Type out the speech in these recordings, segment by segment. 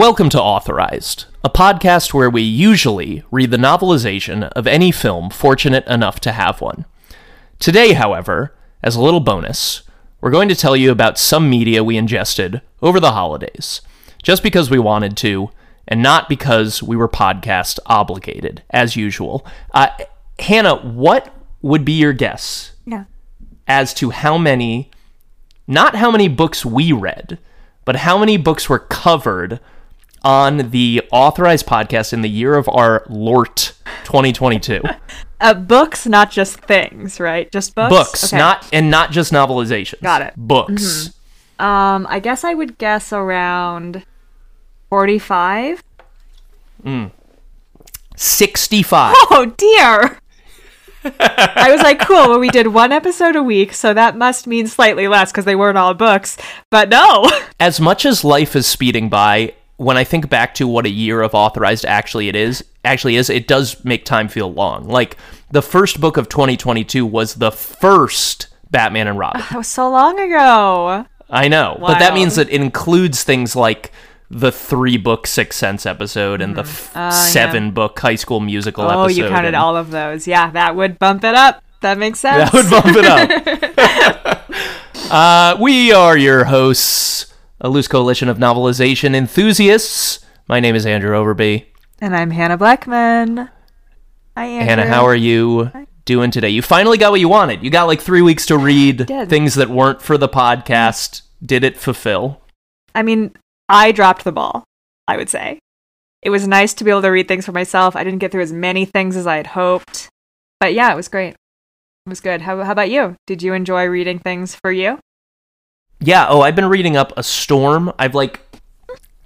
Welcome to Authorized, a podcast where we usually read the novelization of any film fortunate enough to have one. Today, however, as a little bonus, we're going to tell you about some media we ingested over the holidays, just because we wanted to, and not because we were podcast obligated, as usual. Uh, Hannah, what would be your guess Yeah. as to how many, not how many books we read, but how many books were covered on the authorized podcast in the year of our Lort 2022? Uh, books, not just things, right? Just books. books, Okay. not and not just novelizations. Got it. Books. Um, I guess I would guess around forty-five. 65. Oh dear. I was like, cool. Well, we did one episode a week, so that must mean slightly less because they weren't all books. But no. as much as life is speeding by, when I think back to what a year of authorized actually it is, actually is, it does make time feel long. Like the first book of 2022 was the first Batman and Robin. That was so long ago. I know, but that means that it includes things like the three book Sixth Sense episode and the f- seven book High School Musical Mm-hmm. Oh, episode. you counted and- all of those. Yeah, that would bump it up. That makes sense. That would bump it up. uh, we are your hosts, a loose coalition of novelization enthusiasts. My name is Andrew Overby. and I'm Hannah Blackman. Hi, Andrew. Hannah, how are you doing today? You finally got what you wanted. You got like three weeks to read things that weren't for the podcast. Did it fulfill? I mean, I dropped the ball, I would say. It was nice to be able to read things for myself. I didn't get through as many things as I had hoped. But yeah, it was great. It was good. How, how about you? Did you enjoy reading things for you? Yeah. Oh, I've been reading up A Storm. I've like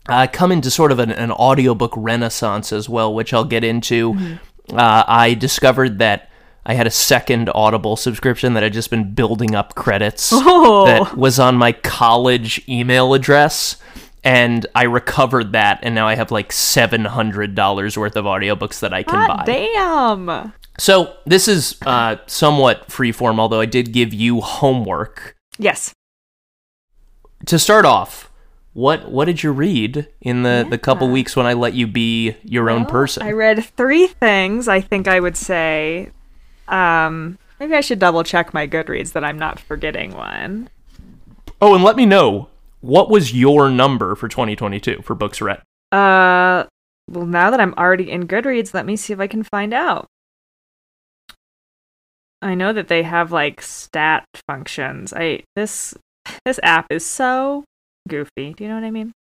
uh, come into sort of an, an audiobook renaissance as well, which I'll get into. Uh, I discovered that I had a second Audible subscription that had just been building up credits Oh. that was on my college email address. And I recovered that, and now I have like $700 worth of audiobooks that I can Hot buy. damn. So, this is uh, somewhat freeform, although I did give you homework Yes. To start off, what what did you read in the the couple weeks when I let you be your own person? I read three things, I think I would say. Um, maybe I should double check my Goodreads that I'm not forgetting one. oh, and let me know what was your number for 2022 for books read. Uh, well, now that I'm already in Goodreads, let me see if I can find out. I know that they have like stat functions. I this this app is so goofy. Do you know what I mean?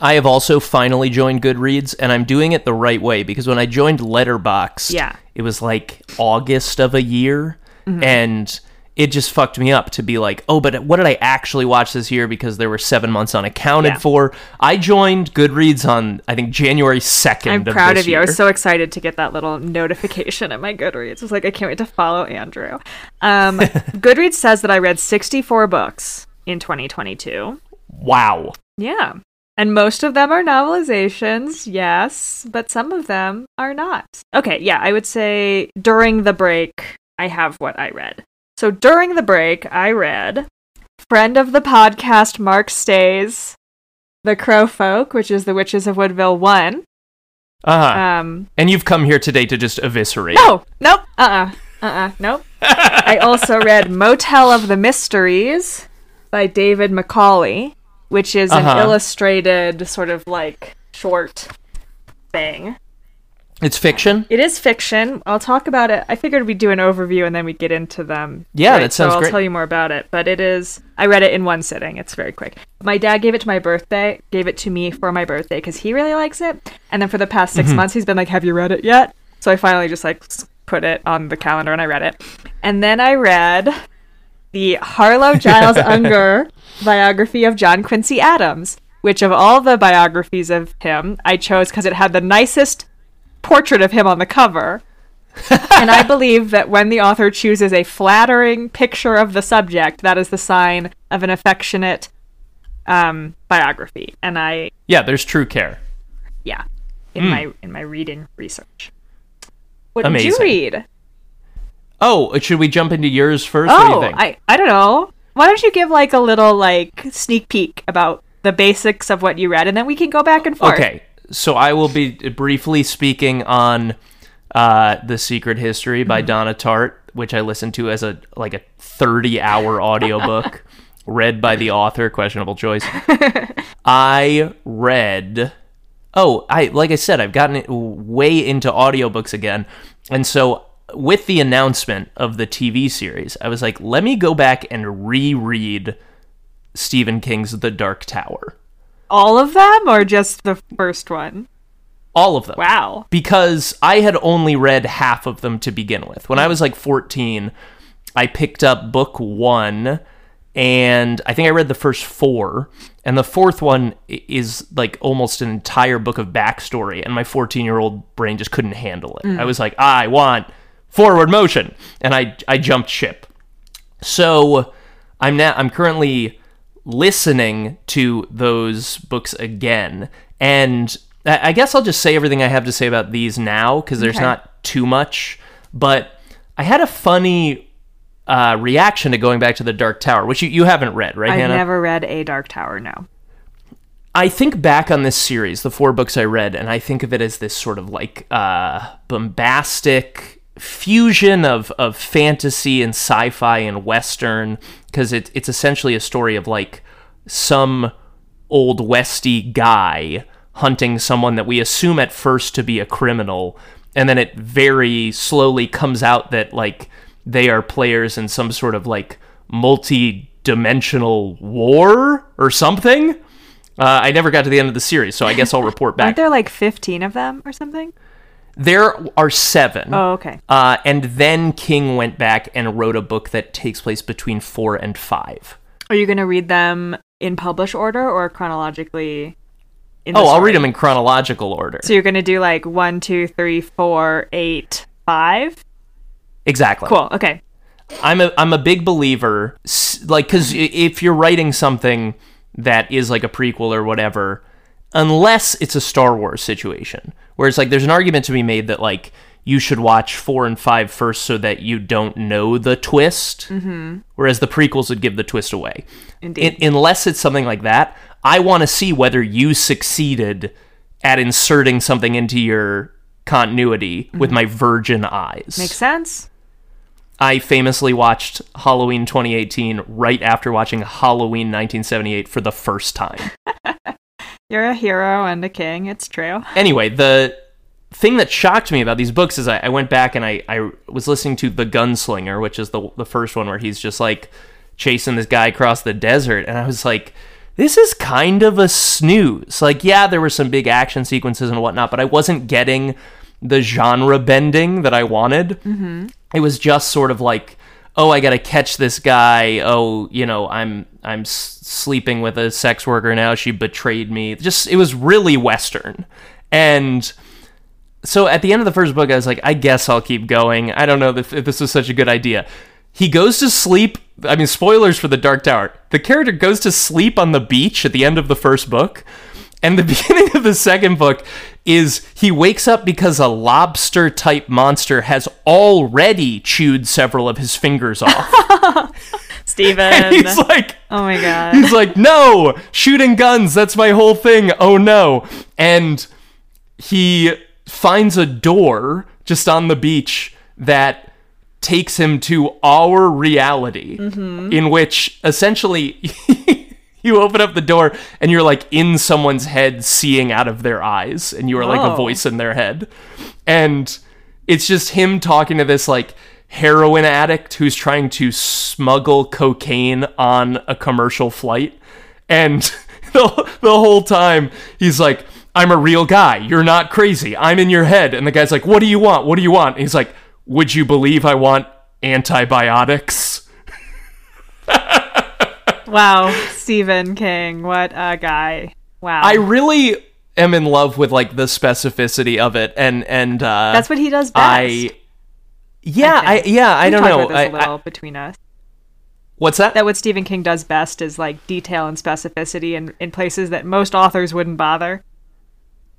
I have also finally joined Goodreads, and I'm doing it the right way because when I joined Letterboxd, Yeah. it was like August of a year, Mm-hmm. and it just fucked me up to be like, oh, but what did I actually watch this year because there were seven months unaccounted Yeah. for? I joined Goodreads on I think January 2nd. I'm of proud of you. I was so excited to get that little notification at my Goodreads. I was like, I can't wait to follow Andrew. Um, Goodreads says that I read 64 books in 2022. wow. Yeah. And most of them are novelizations, yes, but some of them are not. Okay, yeah, I would say during the break, I have what I read. So during the break, I read friend of the podcast, Mark Stay's, The Crow Folk, which is The Witches of Woodville 1. Uh-huh. Um, and you've come here today to just eviscerate. no, nope, uh uh, uh uh, nope. I also read Motel of the Mysteries by David Macaulay, which is an Uh-huh. illustrated sort of like short thing. It's fiction? It is fiction. I'll talk about it. I figured we'd do an overview and then we'd get into them. Yeah, that sounds so I'll great. tell you more about it. But it is. I read it in one sitting. It's very quick. My dad gave it to my birthday. Gave it to me for my birthday because he really likes it. And then for the past 6 Mm-hmm. months, he's been like, "Have you read it yet?" So I finally just like put it on the calendar and I read it. And then I read the Harlow Giles Unger biography of John Quincy Adams, which of all the biographies of him, I chose because it had the nicest portrait of him on the cover. and I believe that when the author chooses a flattering picture of the subject, that is the sign of an affectionate um, biography. And I, Yeah, there's true care. yeah, in Hmm. my in my reading research. What did you read? Oh, should we jump into yours first? what do you Oh, think? I I don't know. Why don't you give like a little like sneak peek about the basics of what you read, and then we can go back and forth. Okay, so I will be briefly speaking on uh, the Secret History by Mm-hmm. Donna Tartt, which I listened to as a like a thirty-hour audiobook, read by the author. Questionable choice. I read. Oh, I like I said, I've gotten it way into audiobooks again, and so with the announcement of the TV series, I was like, let me go back and reread Stephen King's The Dark Tower. All of them, or just the first one? All of them. Wow. because I had only read half of them to begin with. When I was like 14, I picked up book one, and I think I read the first four. And the fourth one is like almost an entire book of backstory, and my 14 year old brain just couldn't handle it. Mm. I was like, I want forward motion, and I I jumped ship. So I'm now I'm currently listening to those books again, and I I guess I'll just say everything I have to say about these now because there's Okay. not too much. But I had a funny uh, reaction to going back to the Dark Tower, which you, you haven't read, right, I've Hannah? never read A Dark Tower, no. I think back on this series, the four books I read, and I think of it as this sort of like uh, bombastic fusion of, of fantasy and sci-fi and western, because it, it's essentially a story of like some old westy guy hunting someone that we assume at first to be a criminal, and then it very slowly comes out that like they are players in some sort of like multi-dimensional war or something. Uh, I never got to the end of the series, so I guess I'll report back Aren't there like 15 of them or something? There are seven. Oh, okay. Uh, and then King went back and wrote a book that takes place between four and five. Are you going to read them in publish order or chronologically? Oh, I'll read them in chronological order. So you're going to do like one, two, three, four, eight, five? Exactly. Cool. Okay. I'm a I'm a big believer, like, because if you're writing something that is like a prequel or whatever, unless it's a Star Wars situation, where it's like there's an argument to be made that like you should watch four and five first so that you don't know the twist, mm-hmm. whereas the prequels would give the twist away. Indeed. In, unless it's something like that, I want to see whether you succeeded at inserting something into your continuity with my virgin eyes. Makes sense. I famously watched Halloween 2018 right after watching Halloween 1978 for the first time. You're a hero and a king. It's true. Anyway, the thing that shocked me about these books is I, I went back and I, I was listening to The Gunslinger, which is the, the first one where he's just like chasing this guy across the desert. And I was like, this is kind of a snooze. Like, yeah, there were some big action sequences and whatnot, but I wasn't getting the genre bending that I wanted. Mm-hmm. It was just sort of like, oh, I gotta catch this guy. Oh, you know, I'm I'm sleeping with a sex worker now. She betrayed me. Just it was really western, and so at the end of the first book, I was like, I guess I'll keep going. I don't know if, if this was such a good idea. He goes to sleep. I mean, spoilers for the Dark Tower. The character goes to sleep on the beach at the end of the first book. And the beginning of the second book is he wakes up because a lobster type monster has already chewed several of his fingers off. Stephen. He's like, oh my god. He's like, no, shooting guns, that's my whole thing. Oh no. And he finds a door just on the beach that takes him to our reality, mm-hmm. in which essentially you open up the door and you're like in someone's head, seeing out of their eyes, and you are like a Oh. voice in their head. And it's just him talking to this like heroin addict who's trying to smuggle cocaine on a commercial flight. And the, the whole time he's like i'm a real guy. You're not crazy. I'm in your head. And the guy's like what do you want? What do you want? And he's like would you believe i want antibiotics wow. Stephen King. What a guy. Wow. i really am in love with like the specificity of it and and uh That's what he does best. i yeah i, think. yeah i don't know I- a I- little between us. what's that That what Stephen King does best is like detail and specificity in, in places that most authors wouldn't bother.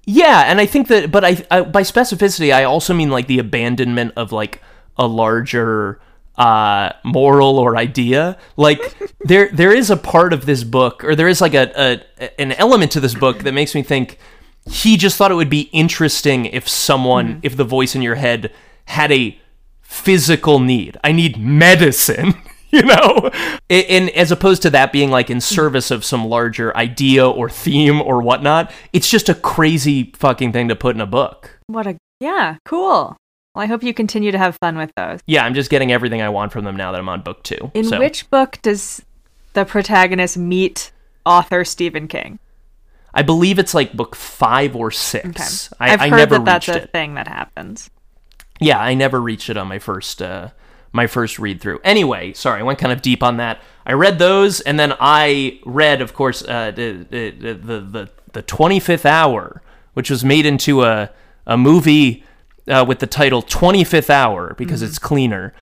Yeah, and I think that, but I, I by specificity, I also mean like the abandonment of like a larger uh, moral or idea. Like there there is a part of this book, or there is like a, a an element to this book that makes me think he just thought it would be interesting if someone, if the voice in your head had a physical need. I need medicine. You know, and as opposed to that being like in service of some larger idea or theme or whatnot, it's just a crazy fucking thing to put in a book. What a yeah, cool. Well, I hope you continue to have fun with those. Yeah, I'm just getting everything I want from them now that I'm on book two. In So- which book does the protagonist meet author Stephen King? I believe it's like book five or six. I, I've I heard never that that's a it. thing that happens. Yeah, I never reached it on my first uh, my first read through. Anyway, sorry, I went kind of deep on that. I read those, and then I read, of course, uh, the, the the the the twenty fifth hour, which was made into a a movie uh, with the title Twenty Fifth Hour because Mm-hmm. it's cleaner.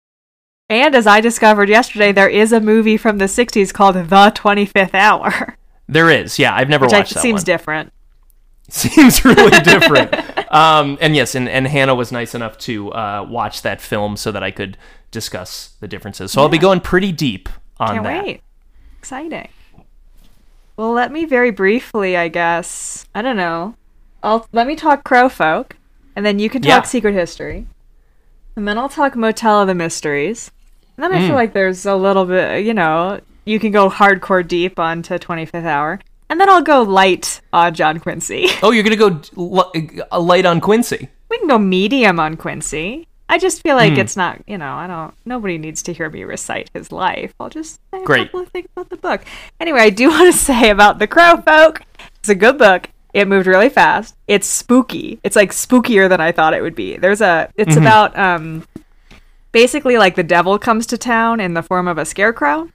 And as I discovered yesterday, there is a movie from the 60s called The 25th Hour, There is, yeah, I've never which I, watched that seems one. different. seems really different. um, and yes, and, and Hannah was nice enough to uh, watch that film so that I could discuss the differences. So I'll be going pretty deep on Can't that. wait. Exciting. Well, let me very briefly, I guess. I don't know. I'll let me talk Crow Folk, and then you can talk Yeah. Secret History, and then I'll talk Motel of the Mysteries. And then I Mm. feel like there's a little bit, you know, you can go hardcore deep onto 25th Hour, and then I'll go light on John Quincy. Oh, you're gonna go li- light on Quincy. we can go medium on Quincy. I just feel Hmm. like it's not, you know, I don't, nobody needs to hear me recite his life. I'll just say a couple of things about the book. Anyway, I do want to say about The Crow Folk. It's a good book. It moved really fast. It's spooky. It's like spookier than I thought it would be. There's a, it's Mm-hmm. about, um, basically like the devil comes to town in the form of a scarecrow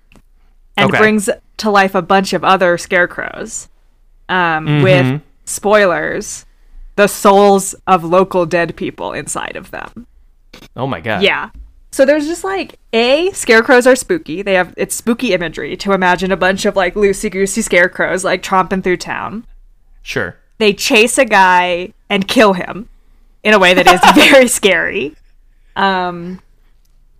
and Okay. brings to life a bunch of other scarecrows um, Mm-hmm. with spoilers the souls of local dead people inside of them Oh my god. yeah so there's just like a scarecrows are spooky they have it's spooky imagery to imagine a bunch of like loosey goosey scarecrows like tromping through town Sure. they chase a guy and kill him in a way that is very scary. Um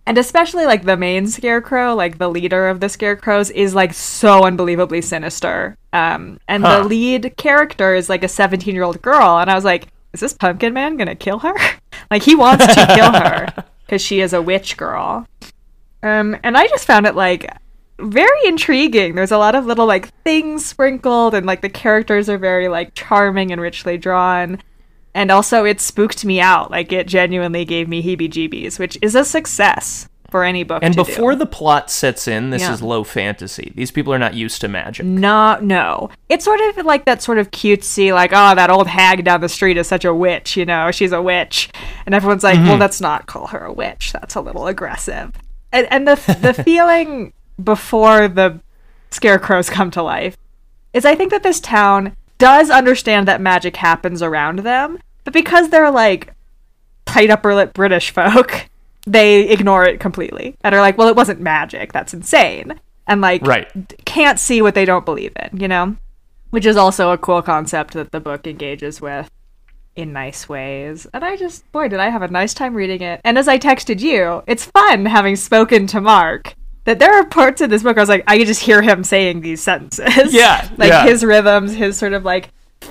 and especially like the main scarecrow, like the leader of the scarecrows is like so unbelievably sinister. Um and Huh. the lead character is like a 17-year-old girl and I was like, is this pumpkin man going to kill her? like he wants to kill her cuz she is a witch girl. Um, and I just found it like very intriguing. There's a lot of little like things sprinkled, and like the characters are very like charming and richly drawn. And also, it spooked me out. Like it genuinely gave me heebie-jeebies, which is a success for any book. And before do. the plot sets in, this Yeah. is low fantasy. These people are not used to magic. no, no, it's sort of like that sort of cutesy, like oh, that old hag down the street is such a witch. You know, she's a witch, and everyone's like, mm-hmm. well, let's not call her a witch. That's a little aggressive. And, and the the feeling before the scarecrows come to life is I think that this town does understand that magic happens around them, but because they're like tight upper lip British folk, they ignore it completely and are like, well, it wasn't magic. That's insane. And like, Right. can't see what they don't believe in, you know? Which is also a cool concept that the book engages with in nice ways. And I just, boy, did I have a nice time reading it. And as I texted you, it's fun having spoken to Mark. That there are parts of this book I was like, I could just hear him saying these sentences. Yeah, like yeah. his rhythms, his sort of like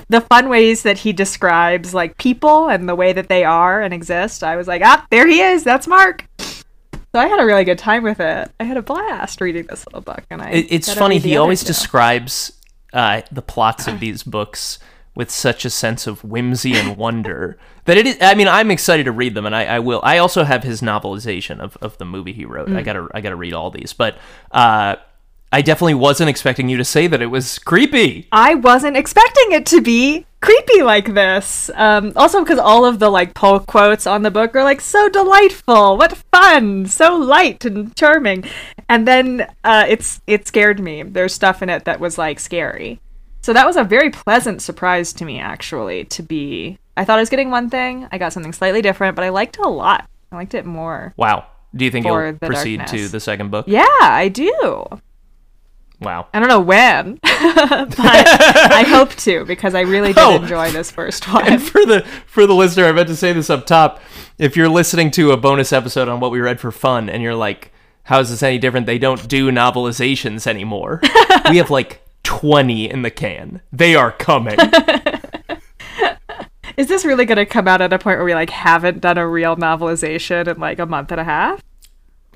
the fun ways that he describes like people and the way that they are and exist. I was like, ah, there he is. That's Mark. So I had a really good time with it. I had a blast reading this little book, and I. It, it's funny. He always two. describes uh, the plots of these books with such a sense of whimsy and wonder that it is. I mean, I'm excited to read them, and I, I will. I also have his novelization of, of the movie he wrote. Mm. I gotta I gotta read all these, but uh, I definitely wasn't expecting you to say that it was creepy. I wasn't expecting it to be creepy like this. Um, also, because all of the like pull quotes on the book are like so delightful, what fun, so light and charming, and then uh, it's it scared me. There's stuff in it that was like scary, so that was a very pleasant surprise to me actually. To be, I thought I was getting one thing, I got something slightly different, but I liked it a lot. I liked it more. Wow. Do you think you'll proceed darkness. to the second book? Yeah, I do. Wow. I don't know when, but I hope to because I really did Oh. enjoy this first one. And for the for the listener, I meant to say this up top. If you're listening to a bonus episode on what we read for fun, and you're like, how is this any different? They don't do novelizations anymore. we have like 20 in the can. They are coming. Is this really going to come out at a point where we like haven't done a real novelization in like a month and a half?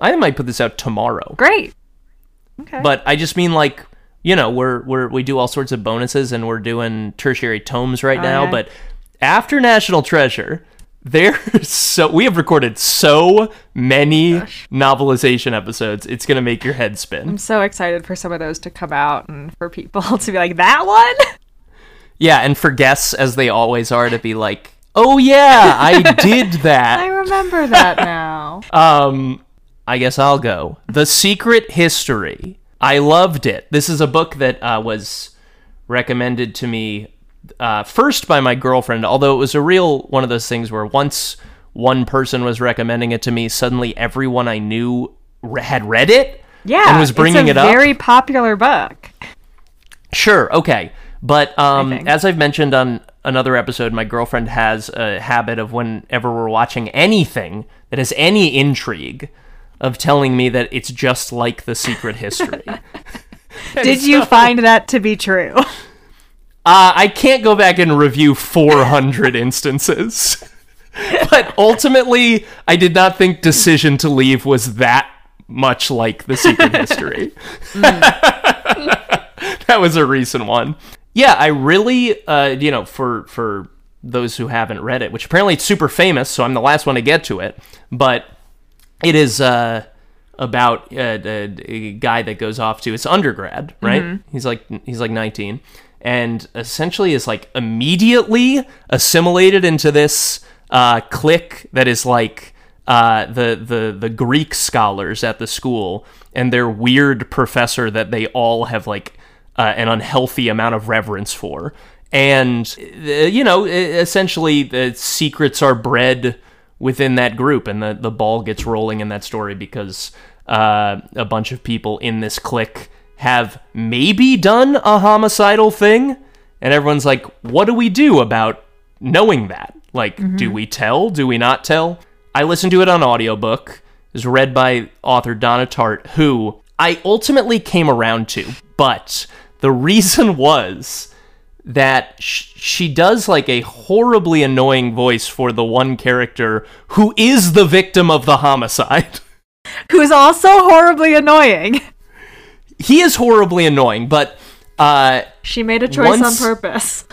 I might put this out tomorrow. Great. Okay. But I just mean like, you know, we're we're we do all sorts of bonuses and we're doing tertiary tomes right oh, now, yeah. but after National Treasure, there's so we have recorded so many novelization episodes. It's going to make your head spin. I'm so excited for some of those to come out and for people to be like, that one? Yeah, and for guests as they always are to be like, "Oh yeah, I did that. I remember that now. Um I guess I'll go. The Secret History. I loved it. This is a book that uh, was recommended to me uh, first by my girlfriend, although it was a real one of those things where once one person was recommending it to me, suddenly everyone I knew had read it Yeah. and was bringing it up. very popular book. Sure, okay. But um, as I've mentioned on another episode, my girlfriend has a habit of whenever we're watching anything that has any intrigue, of telling me that it's just like the secret history. Did you find that to be true? Uh, I can't go back and review 400 instances. but ultimately, I did not think Decision to Leave was that much like The Secret History. that was a recent one. Yeah, I really, uh, you know, for for those who haven't read it, which apparently it's super famous, so I'm the last one to get to it. But it is uh, about uh, a, a guy that goes off to his undergrad, right? He's like he's like 19, and essentially is like immediately assimilated into this uh, clique that is like uh, the the the Greek scholars at the school and their weird professor that they all have like uh, an unhealthy amount of reverence for. And, uh, you know, essentially the secrets are bred within that group, and the, the ball gets rolling in that story because uh, a bunch of people in this clique have maybe done a homicidal thing. And everyone's like, what do we do about knowing that? Like, do mm-hmm. we tell? Do we not tell? I listened to it on audiobook. It was read by author Donna Tartt, who I ultimately came around to. But the reason was that sh- she does like a horribly annoying voice for the one character who is the victim of the homicide. Who's also horribly annoying. He is horribly annoying, but uh, She made a choice Once- on purpose.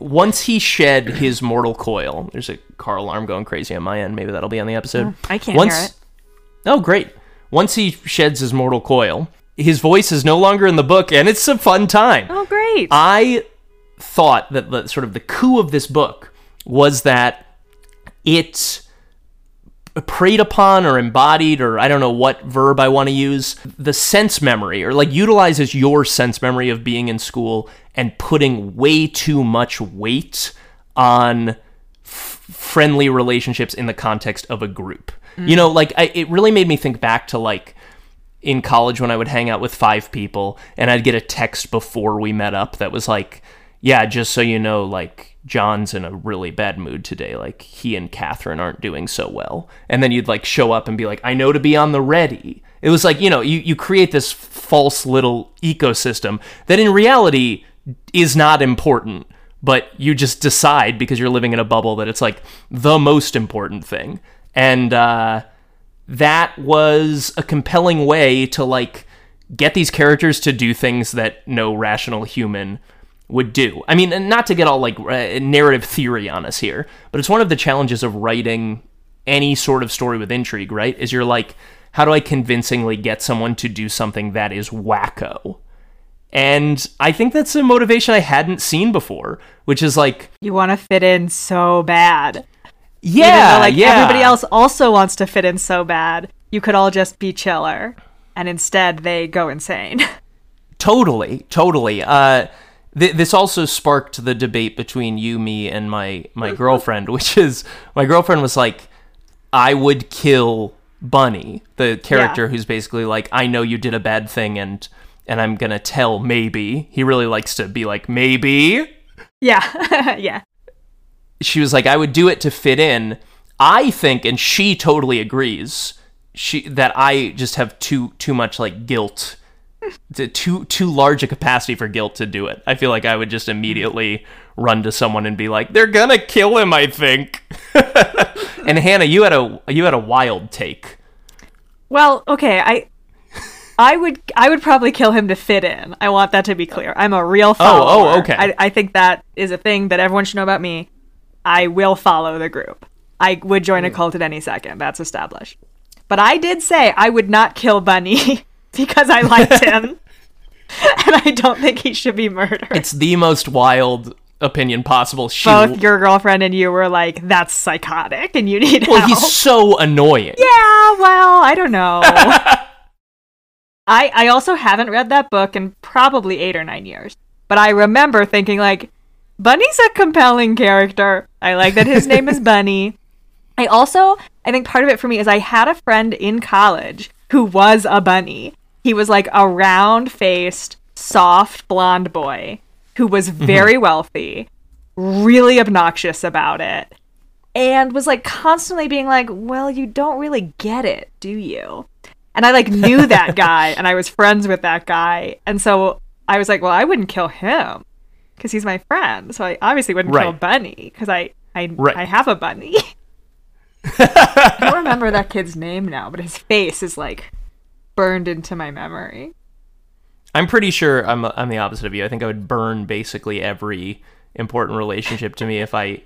once he shed his mortal coil, there's a car alarm going crazy on my end. Maybe that'll be on the episode. I can't once, hear it. Oh, great. Once he sheds his mortal coil, his voice is no longer in the book, and it's a fun time. Oh, great. I thought that the sort of the coup of this book was that it preyed upon or embodied or I don't know what verb I want to use the sense memory or like utilizes your sense memory of being in school and putting way too much weight on f- friendly relationships in the context of a group. Mm. You know, like I, it really made me think back to like in college when I would hang out with five people and I'd get a text before we met up that was like, yeah, just so you know, like John's in a really bad mood today. Like he and Catherine aren't doing so well. And then you'd like show up and be like, I know to be on the ready. It was like, you know, you, you create this false little ecosystem that in reality is not important, but you just decide because you're living in a bubble that it's like the most important thing. And, uh, that was a compelling way to like get these characters to do things that no rational human would do. I mean, not to get all like uh, narrative theory on us here, but it's one of the challenges of writing any sort of story with intrigue, right? Is you're like, how do I convincingly get someone to do something that is wacko? And I think that's a motivation I hadn't seen before, which is like, you want to fit in so bad. Yeah, though, like yeah. everybody else also wants to fit in so bad. You could all just be chiller, and instead they go insane. Totally, totally. Uh, th- this also sparked the debate between you, me, and my my girlfriend, which is my girlfriend was like, "I would kill Bunny, the character who's basically like, I know you did a bad thing, and and I'm gonna tell maybe." He really likes to be like, "Maybe." yeah, yeah. She was like, "I would do it to fit in." I think, and she totally agrees. she that I just have too too much like guilt to too too large a capacity for guilt to do it. I feel like I would just immediately run to someone and be like, "They're gonna kill him," I think. and Hannah, you had a you had a wild take. Well, okay, I I would I would probably kill him to fit in. I want that to be clear. I'm a real oh, oh, follower. oh, okay. I, I think that is a thing that everyone should know about me. I will follow the group. I would join a hmm. cult at any second. That's established. But I did say I would not kill Bunny because I liked him. and I don't think he should be murdered. It's the most wild opinion possible. She, Both your girlfriend and you were like, that's psychotic and you need well, help. he's so annoying. Yeah, well, I don't know. I I also haven't read that book in probably eight or nine years. But I remember thinking like, Bunny's a compelling character. I like that his name is Bunny. I also I think part of it for me is I had a friend in college who was a bunny. He was like a round faced, soft blonde boy who was mm-hmm. very wealthy, really obnoxious about it and was like constantly being like, "Well, you don't really get it, do you?" And I like knew that guy and I was friends with that guy. And so I was like, "Well, I wouldn't kill him cuz he's my friend." So I obviously wouldn't kill Bunny cuz I I Right. I have a bunny. I don't remember that kid's name now, but his face is like burned into my memory. I'm pretty sure I'm I'm the opposite of you. I think I would burn basically every important relationship to me if I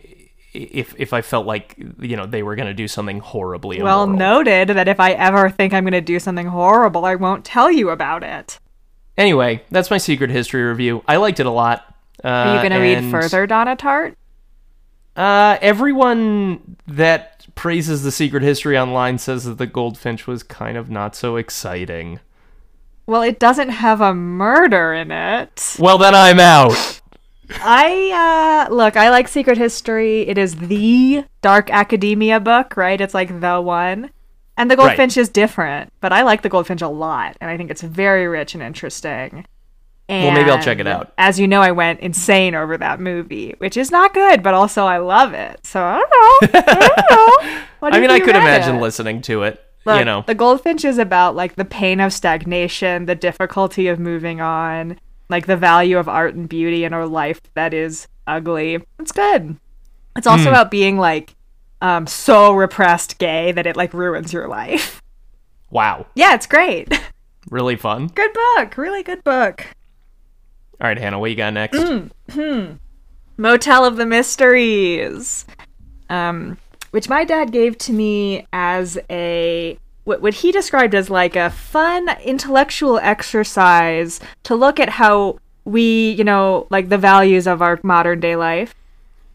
if if I felt like you know they were going to do something horribly Well immoral. noted that if I ever think I'm going to do something horrible, I won't tell you about it. Anyway, that's my secret history review. I liked it a lot. Uh, Are you going to read further, Donna Tartt? Uh, everyone that praises the secret history online says that the goldfinch was kind of not so exciting. Well, it doesn't have a murder in it. Well, then I'm out. I uh look, I like Secret History. It is the dark academia book, right? It's like the one. And the Right. Goldfinch is different, but I like the Goldfinch a lot, and I think it's very rich and interesting. And Well, maybe I'll check it out. As you know, I went insane over that movie, which is not good, but also I love it. So I don't know. I don't know. What I mean, I could imagine it? listening to it. Look, you know, the goldfinch is about like the pain of stagnation, the difficulty of moving on, like the value of art and beauty in a life that is ugly. It's good. It's also about being like um so repressed gay that it like ruins your life. wow, Yeah, it's great. really fun. good book. Really good book. All right, Hannah, what you got next? Mm. Motel of the Mysteries, um, which my dad gave to me as a what, what he described as like a fun intellectual exercise to look at how we, you know, like the values of our modern day life.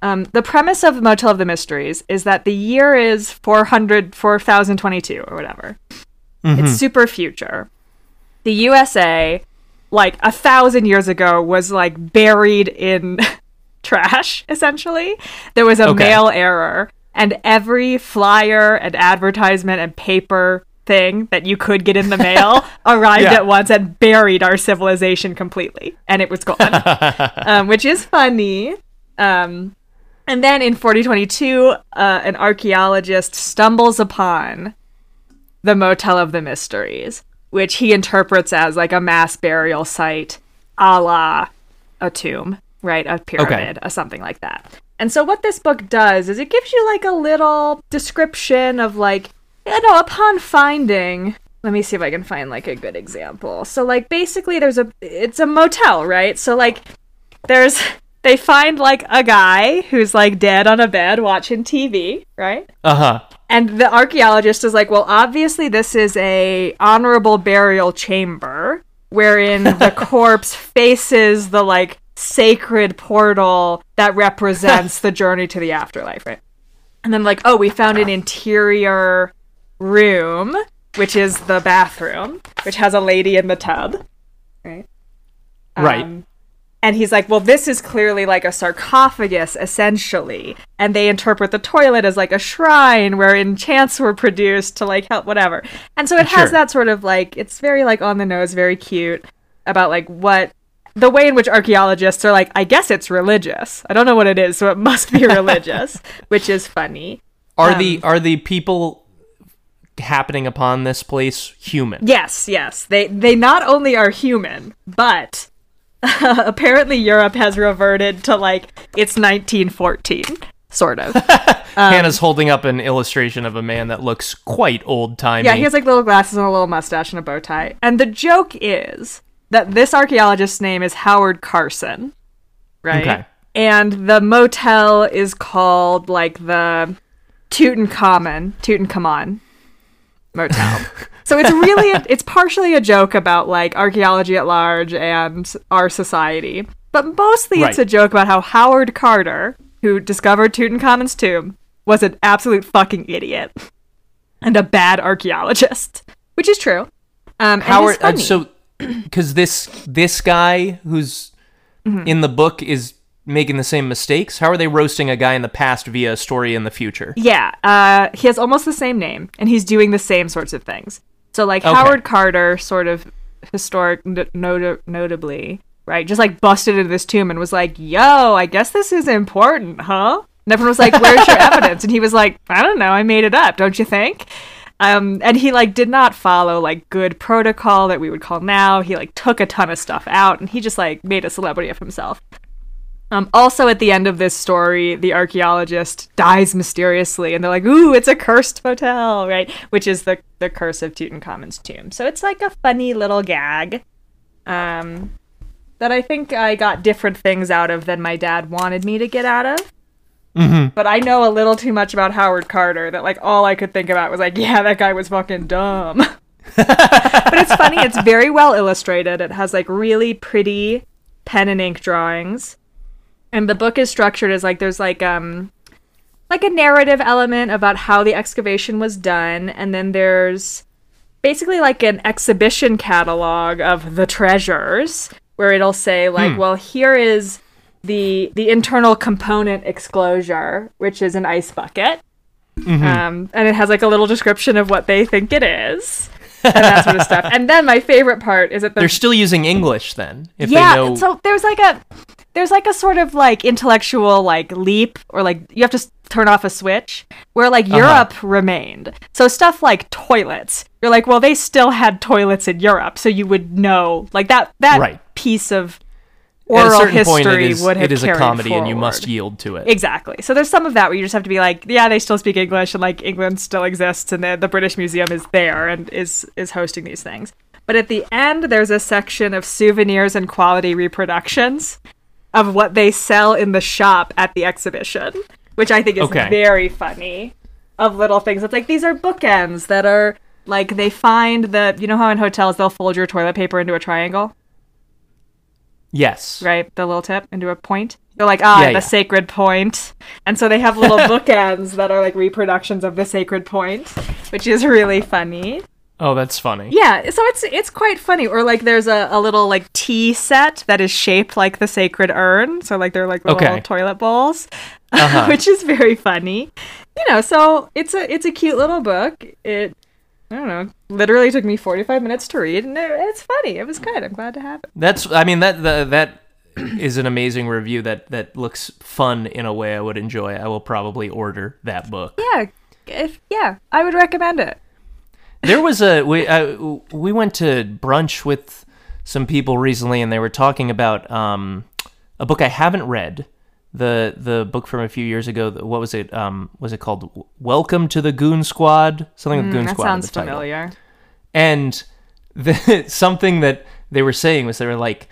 Um, the premise of Motel of the Mysteries is that the year is 400, 4022 or whatever. It's super future. The USA, like a thousand years ago, was like buried in trash, essentially. There was a Okay. mail error, and every flyer and advertisement and paper thing that you could get in the mail arrived Yeah. at once and buried our civilization completely. And it was gone, um, which is funny. Um, and then in 4022, uh, an archaeologist stumbles upon the Motel of the Mysteries, which he interprets as like a mass burial site a la a tomb, right? A pyramid, or something like that. And so what this book does is it gives you like a little description of like, you know, upon finding let me see if I can find like a good example. So like basically there's a it's a motel, right? So like there's they find like a guy who's like dead on a bed watching TV, right? Uh huh. And the archaeologist is like, well, obviously this is a honorable burial chamber wherein the corpse faces the like sacred portal that represents the journey to the afterlife, right? And then like, oh, we found an interior room, which is the bathroom, which has a lady in the tub, right? Right. Um, And he's like, well, this is clearly like a sarcophagus, essentially. And they interpret the toilet as like a shrine wherein chants were produced to like help whatever. And so it has that sort of like, it's very like on the nose, very cute about like what the way in which archaeologists are like, I guess it's religious. I don't know what it is, so it must be religious, which is funny. Are Um, the are the people happening upon this place human. Yes, yes. They they not only are human, but apparently Europe has reverted to like it's 1914, sort of. Hannah's holding up an illustration of a man that looks quite old timey. Yeah, he has like little glasses and a little mustache and a bow tie. And the joke is that this archaeologist's name is Howard Carson, right? Okay. And the motel is called like the Tutankhamun, Tutankhamun motel. so it's really it's partially a joke about like archaeology at large and our society, but mostly it's a joke about how Howard Carter, who discovered Tutankhamun's tomb, was an absolute fucking idiot and a bad archaeologist, which is true. Um, Howard. Uh, so, because this this guy who's Mm-hmm. in the book is making the same mistakes. How are they roasting a guy in the past via a story in the future? Yeah, uh, he has almost the same name, and he's doing the same sorts of things. So, like Okay. Howard Carter, sort of historic, n- not- notably, right? Just like busted into this tomb and was like, "Yo, I guess this is important, huh?" And everyone was like, "Where's your evidence?" And he was like, "I don't know, I made it up, don't you think?" Um, and he like did not follow like good protocol that we would call now. He like took a ton of stuff out, and he just like made a celebrity of himself. Um, also, at the end of this story, the archaeologist dies mysteriously, and they're like, "Ooh, it's a cursed motel, right?" Which is the the curse of Tutankhamun's tomb. So it's like a funny little gag, um, that I think I got different things out of than my dad wanted me to get out of. But I know a little too much about Howard Carter that like all I could think about was like, yeah, that guy was fucking dumb. but it's funny. It's very well illustrated. It has like really pretty pen and ink drawings and the book is structured as like there's like um like a narrative element about how the excavation was done and then there's basically like an exhibition catalog of the treasures where it'll say like well here is the the internal component exclosure which is an ice bucket um, and it has like a little description of what they think it is and that sort of stuff and then my favorite part is that the They're still using English then. If yeah they know. so there's like a there's like a sort of like intellectual like leap or like you have to turn off a switch where like Uh-huh. europe remained so stuff like toilets you're like well they still had toilets in europe so you would know like that that Right. piece of oral history point, is, would have it is a comedy, and you must yield to it. Exactly. So there's some of that where you just have to be like, yeah, they still speak English, and like England still exists, and the, the British Museum is there and is is hosting these things. But at the end, there's a section of souvenirs and quality reproductions of what they sell in the shop at the exhibition, which I think is Okay. very funny. Of little things, it's like these are bookends that are like they find the you know how in hotels they'll fold your toilet paper into a triangle yes. right? The little tip into a point. They're like, ah, Yeah, the yeah. sacred point. And so they have little bookends that are like reproductions of the sacred point, which is really funny. Oh, that's funny. Yeah, so it's it's quite funny. Or like there's a, a little like tea set that is shaped like the sacred urn. So like they're like little Okay. toilet bowls. Uh-huh. which is very funny. You know, so it's a it's a cute little book. It I don't know, literally took me 45 minutes to read and it, it's funny. It was good. I'm glad to have it. That's. I mean that the, that is an amazing review. That that looks fun in a way I would enjoy. I will probably order that book. Yeah, if yeah, I would recommend it. There was a we uh, we went to brunch with some people recently, and they were talking about um, a book I haven't read. The the book from a few years ago. What was it? Um, was it called Welcome to the Goon Squad? Something with Goon Mm, that Squad. in sounds the title. familiar. And the, something that they were saying was they were like,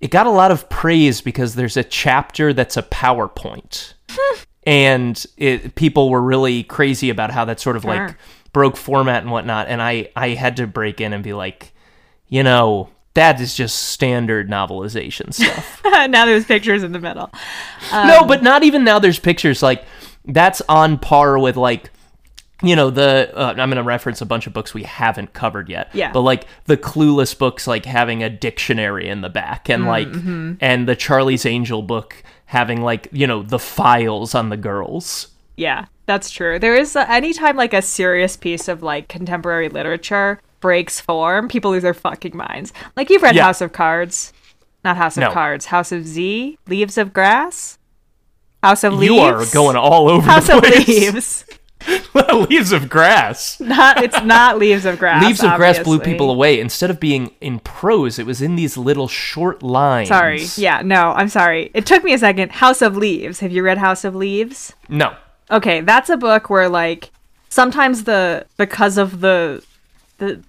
it got a lot of praise because there's a chapter that's a PowerPoint. and it, people were really crazy about how that sort of like Sure. Broke format and whatnot. And I, I had to break in and be like, you know, that is just standard novelization stuff. now there's pictures in the middle. no, um, but not even now there's pictures. Like, that's on par with like you know the uh, i'm going to reference a bunch of books we haven't covered yet Yeah. but like the clueless books like having a dictionary in the back and mm, like mm-hmm. and the charlie's angel book having like you know the files on the girls Yeah, that's true. There is uh, anytime like a serious piece of like contemporary literature breaks form, people lose their fucking minds. Like you've read Yeah. House of Cards, not House of No. Cards, House of Z, Leaves of Grass, House of Leaves. you are going all over House the of Leaves. Leaves of Grass. Not it's not Leaves of Grass. Leaves of Grass blew people away. Instead of being in prose, it was in these little short lines. Sorry. Yeah, no, I'm sorry. It took me a second. House of Leaves. Have you read House of Leaves? No. Okay, that's a book where like sometimes the because of the the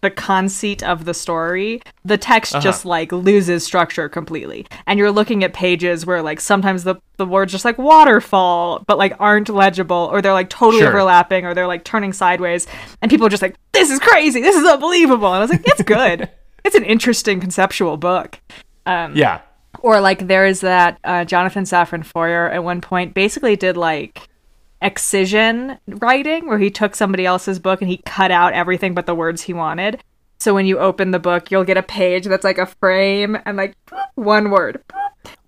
the conceit of the story, the text Uh-huh. just like loses structure completely. And you're looking at pages where like sometimes the the words just like waterfall but like aren't legible or they're like totally Sure. overlapping or they're like turning sideways and people are just like this is crazy. This is unbelievable. And I was like it's good. it's an interesting conceptual book. Um, Yeah. Or like there's that uh, Jonathan Safran Foer at one point basically did like excision writing where he took somebody else's book and he cut out everything but the words he wanted. So when you open the book, you'll get a page that's like a frame and like one word.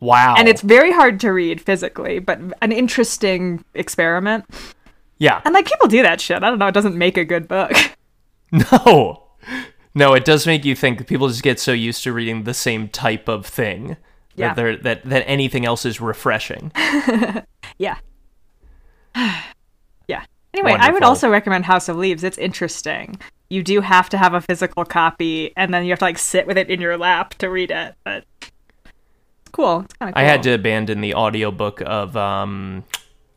Wow. And it's very hard to read physically, but an interesting experiment. yeah. And like people do that shit. I don't know, it doesn't make a good book. No. No, it does make you think people just get so used to reading the same type of thing Yeah. that they're that, that anything else is refreshing. Yeah. yeah. Anyway, I would also recommend House of Leaves. It's interesting. You do have to have a physical copy, and then you have to like sit with it in your lap to read it. But it's cool. It's kind of. Cool. I had to abandon the audiobook of um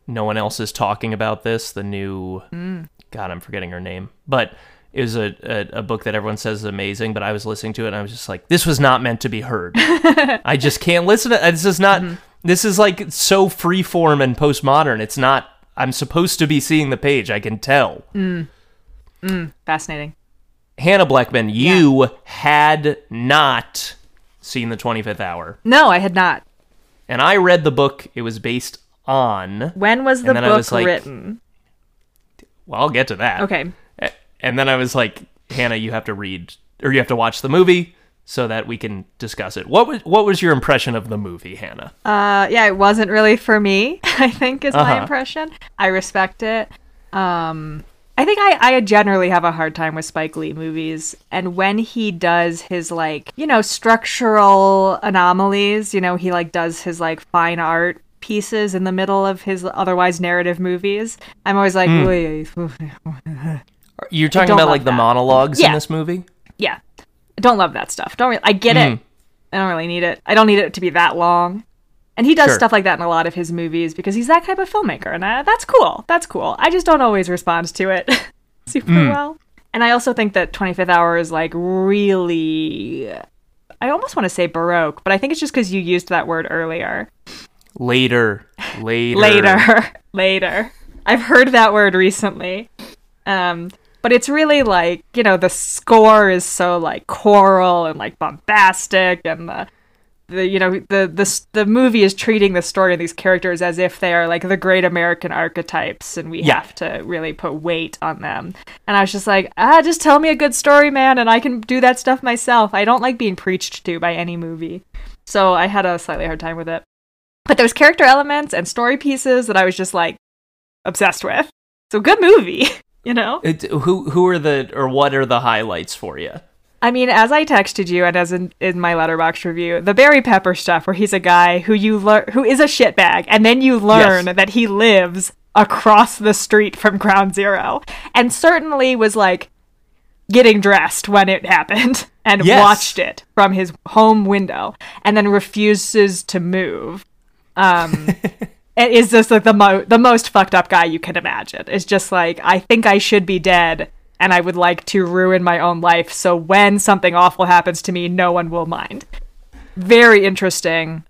no one else is talking about this, the new Mm. God, I'm forgetting her name. But it was a, a, a book that everyone says is amazing, but I was listening to it and I was just like, this was not meant to be heard. I just can't listen to This is not Mm-hmm. this is like so freeform and postmodern. It's not I'm supposed to be seeing the page, I can tell. Mm. Mm. Fascinating. Hannah Blackman, you had not seen the 25th hour. No, I had not. And I read the book it was based on. When was the And then I book was like- written? Well, I'll get to that. Okay. And then I was like, Hannah, you have to read or you have to watch the movie so that we can discuss it. What was what was your impression of the movie, Hannah? Uh, yeah, it wasn't really for me. I think is my Uh-huh. impression. I respect it. Um, I think I, I generally have a hard time with Spike Lee movies, and when he does his like you know structural anomalies, you know he like does his like fine art pieces in the middle of his otherwise narrative movies. I'm always like. "Wait, You're talking about like the that. monologues in this movie? yeah, don't love that stuff. Don't really, I get Mm. it. I don't really need it. I don't need it to be that long. And he does Sure. stuff like that in a lot of his movies because he's that type of filmmaker, and uh, that's cool. That's cool. I just don't always respond to it super Mm. well. And I also think that 25th Hour is like really. I almost want to say baroque, but I think it's just because you used that word earlier. Later. Later. Later, later. I've heard that word recently. Um, but it's really like you know the score is so like choral and like bombastic, and the the you know the the the movie is treating the story and these characters as if they are like the great American archetypes, and we Yeah. have to really put weight on them. And I was just like, ah, just tell me a good story, man, and I can do that stuff myself. I don't like being preached to by any movie, so I had a slightly hard time with it. But there's character elements and story pieces that I was just like obsessed with. So good movie, you know? It, who who are the or what are the highlights for you? I mean, as I texted you and as in, in my Letterboxd review, the Barry Pepper stuff where he's a guy who you learn who is a shitbag and then you learn Yes. that he lives across the street from Ground Zero and certainly was like getting dressed when it happened and Yes. watched it from his home window and then refuses to move. Um it is just like the mo- the most fucked up guy you can imagine. It's just like I think I should be dead and I would like to ruin my own life so when something awful happens to me no one will mind. Very interesting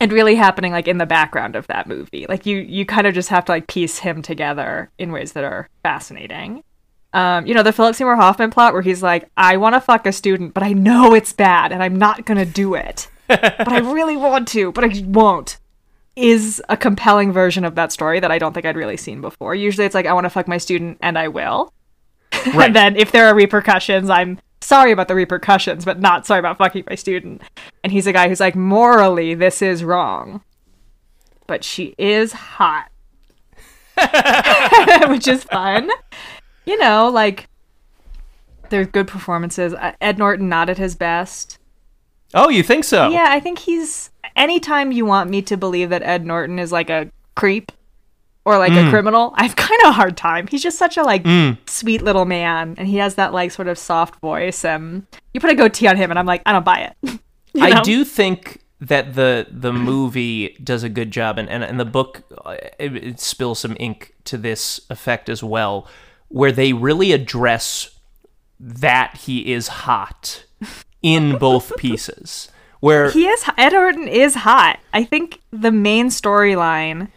and really happening like in the background of that movie. Like you you kind of just have to like piece him together in ways that are fascinating. Um, you know, the Philip Seymour Hoffman plot where he's like, I want to fuck a student, but I know it's bad and I'm not going to do it. but I really want to, but I won't is a compelling version of that story that I don't think I'd really seen before. Usually it's like I want to fuck my student and I will. Right. and then if there are repercussions, I'm sorry about the repercussions, but not sorry about fucking my student. And he's a guy who's like morally this is wrong. But she is hot. Which is fun. You know, like there's good performances. Uh, Ed Norton not at his best. Oh, you think so? Yeah, I think he's. Anytime you want me to believe that Ed Norton is like a creep, or like Mm. a criminal, I have kind of a hard time. He's just such a like sweet little man, and he has that like sort of soft voice. And you put a goatee on him, and I'm like, I don't buy it. You I know? do think that the the movie does a good job, and and, and the book uh, it, it spills some ink to this effect as well, where they really address that he is hot in both pieces. Where He is Ed Norton is hot. I think the main storyline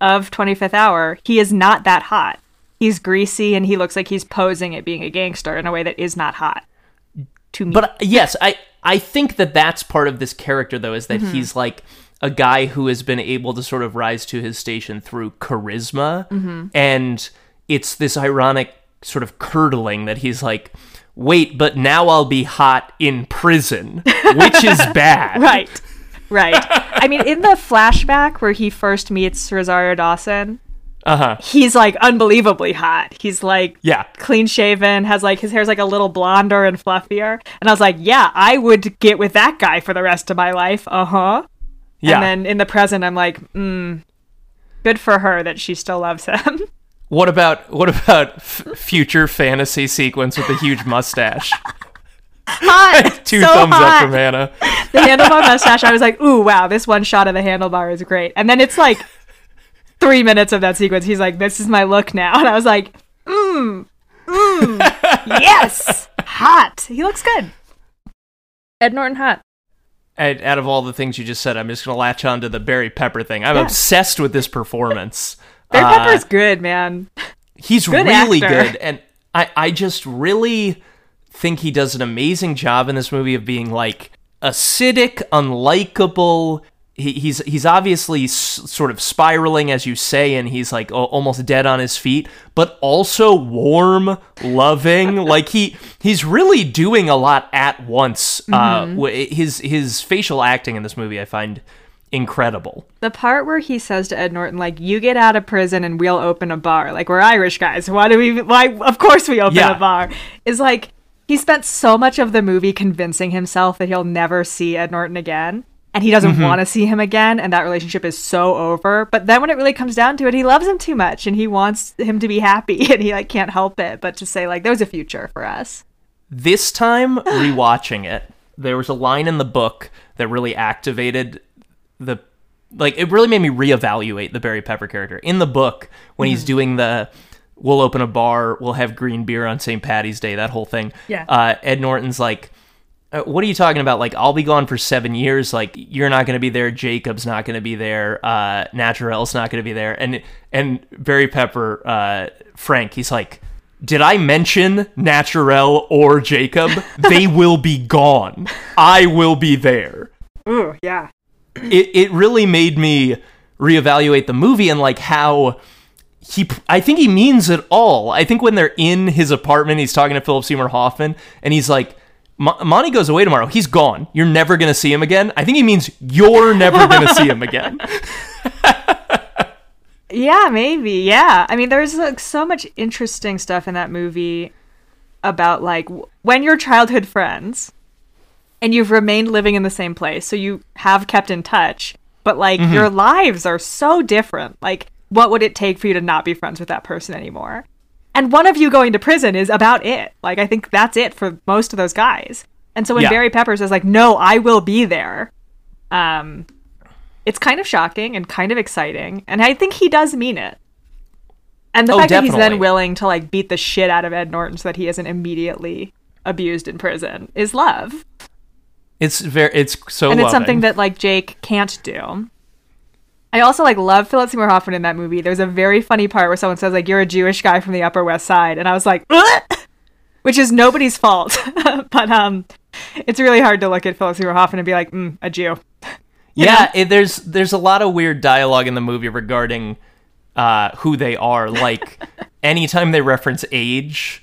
of 25th Hour, he is not that hot. He's greasy and he looks like he's posing at being a gangster in a way that is not hot. To me. But uh, yes, I I think that that's part of this character though is Mm-hmm. that he's like a guy who has been able to sort of rise to his station through charisma Mm-hmm. and it's this ironic sort of curdling that he's like wait but now I'll be hot in prison which is bad right. Right. I mean, in the flashback where he first meets Rosario Dawson, uh-huh he's like unbelievably hot. He's like yeah clean shaven, has like his hair's like a little blonder and fluffier. And I was like, yeah, I would get with that guy for the rest of my life. Uh huh. yeah And then in the present, I'm like, mm, good for her that she still loves him. what about what about f- future fantasy sequence with a huge mustache hot. two so thumbs hot. up from Hannah The handlebar mustache. I was like, ooh, wow, this one shot of the handlebar is great. And then it's like three minutes of that sequence. He's like, this is my look now. And I was like, mmm, mmm, yes, hot. He looks good. Ed Norton hot. out out of all the things you just said, I'm just gonna latch on to the Barry Pepper thing. I'm Yeah. obsessed with this performance. Barry Uh, Pepper's good, man. he's good really actor. good, and I I just really think he does an amazing job in this movie of being like acidic, unlikable. He, he's he's obviously s- sort of spiraling, as you say, and he's like al- almost dead on his feet, but also warm, loving. like he he's really doing a lot at once. Uh, his his facial acting in this movie, I find incredible. The part where he says to Ed Norton, like, "You get out of prison and we'll open a bar." Like we're Irish guys. Why do we? Why? Of course we open Yeah. a bar. Is like he spent so much of the movie convincing himself that he'll never see Ed Norton again, and he doesn't mm-hmm. want to see him again, and that relationship is so over. But then when it really comes down to it, he loves him too much, and he wants him to be happy, and he like can't help it but to say like, "There's a future for us." This time, rewatching it, there was a line in the book that really activated the. Like, it really made me reevaluate the Barry Pepper character. In the book, when he's doing the. We'll open a bar, we'll have green beer on St. Patty's Day, that whole thing. Yeah. Uh, Ed Norton's like, uh, what are you talking about? Like, I'll be gone for seven years. Like, you're not going to be there. Jacob's not going to be there. Uh, Naturelle's not going to be there. And and Barry Pepper, uh, Frank, he's like, did I mention Naturelle or Jacob? they will be gone. I will be there. Ooh, yeah. It it really made me reevaluate the movie and like how he I think he means it all. I think when they're in his apartment, he's talking to Philip Seymour Hoffman, and he's like, "Monty goes away tomorrow. He's gone. You're never gonna see him again." I think he means you're never gonna see him again. Yeah, maybe. Yeah. I mean, there's like so much interesting stuff in that movie about like when you're childhood friends and you've remained living in the same place, so you have kept in touch, but like your lives are so different. Like, what would it take for you to not be friends with that person anymore? And one of you going to prison is about it. Like, I think that's it for most of those guys. And so when Yeah. Barry Pepper says like, "No, I will be there," um, it's kind of shocking and kind of exciting, and I think he does mean it. And the Oh, fact that he's then willing to like beat the shit out of Ed Norton so that he isn't immediately abused in prison is love, It's very it's so and it's loving. something that like Jake can't do. I also like love Philip Seymour Hoffman in that movie. There's a very funny part where someone says like you're a Jewish guy from the Upper West Side, and I was like, "Ugh!" which is nobody's fault, but um, it's really hard to look at Philip Seymour Hoffman and be like, mm, a Jew. Yeah, it, there's there's a lot of weird dialogue in the movie regarding uh, who they are. Like anytime they reference age,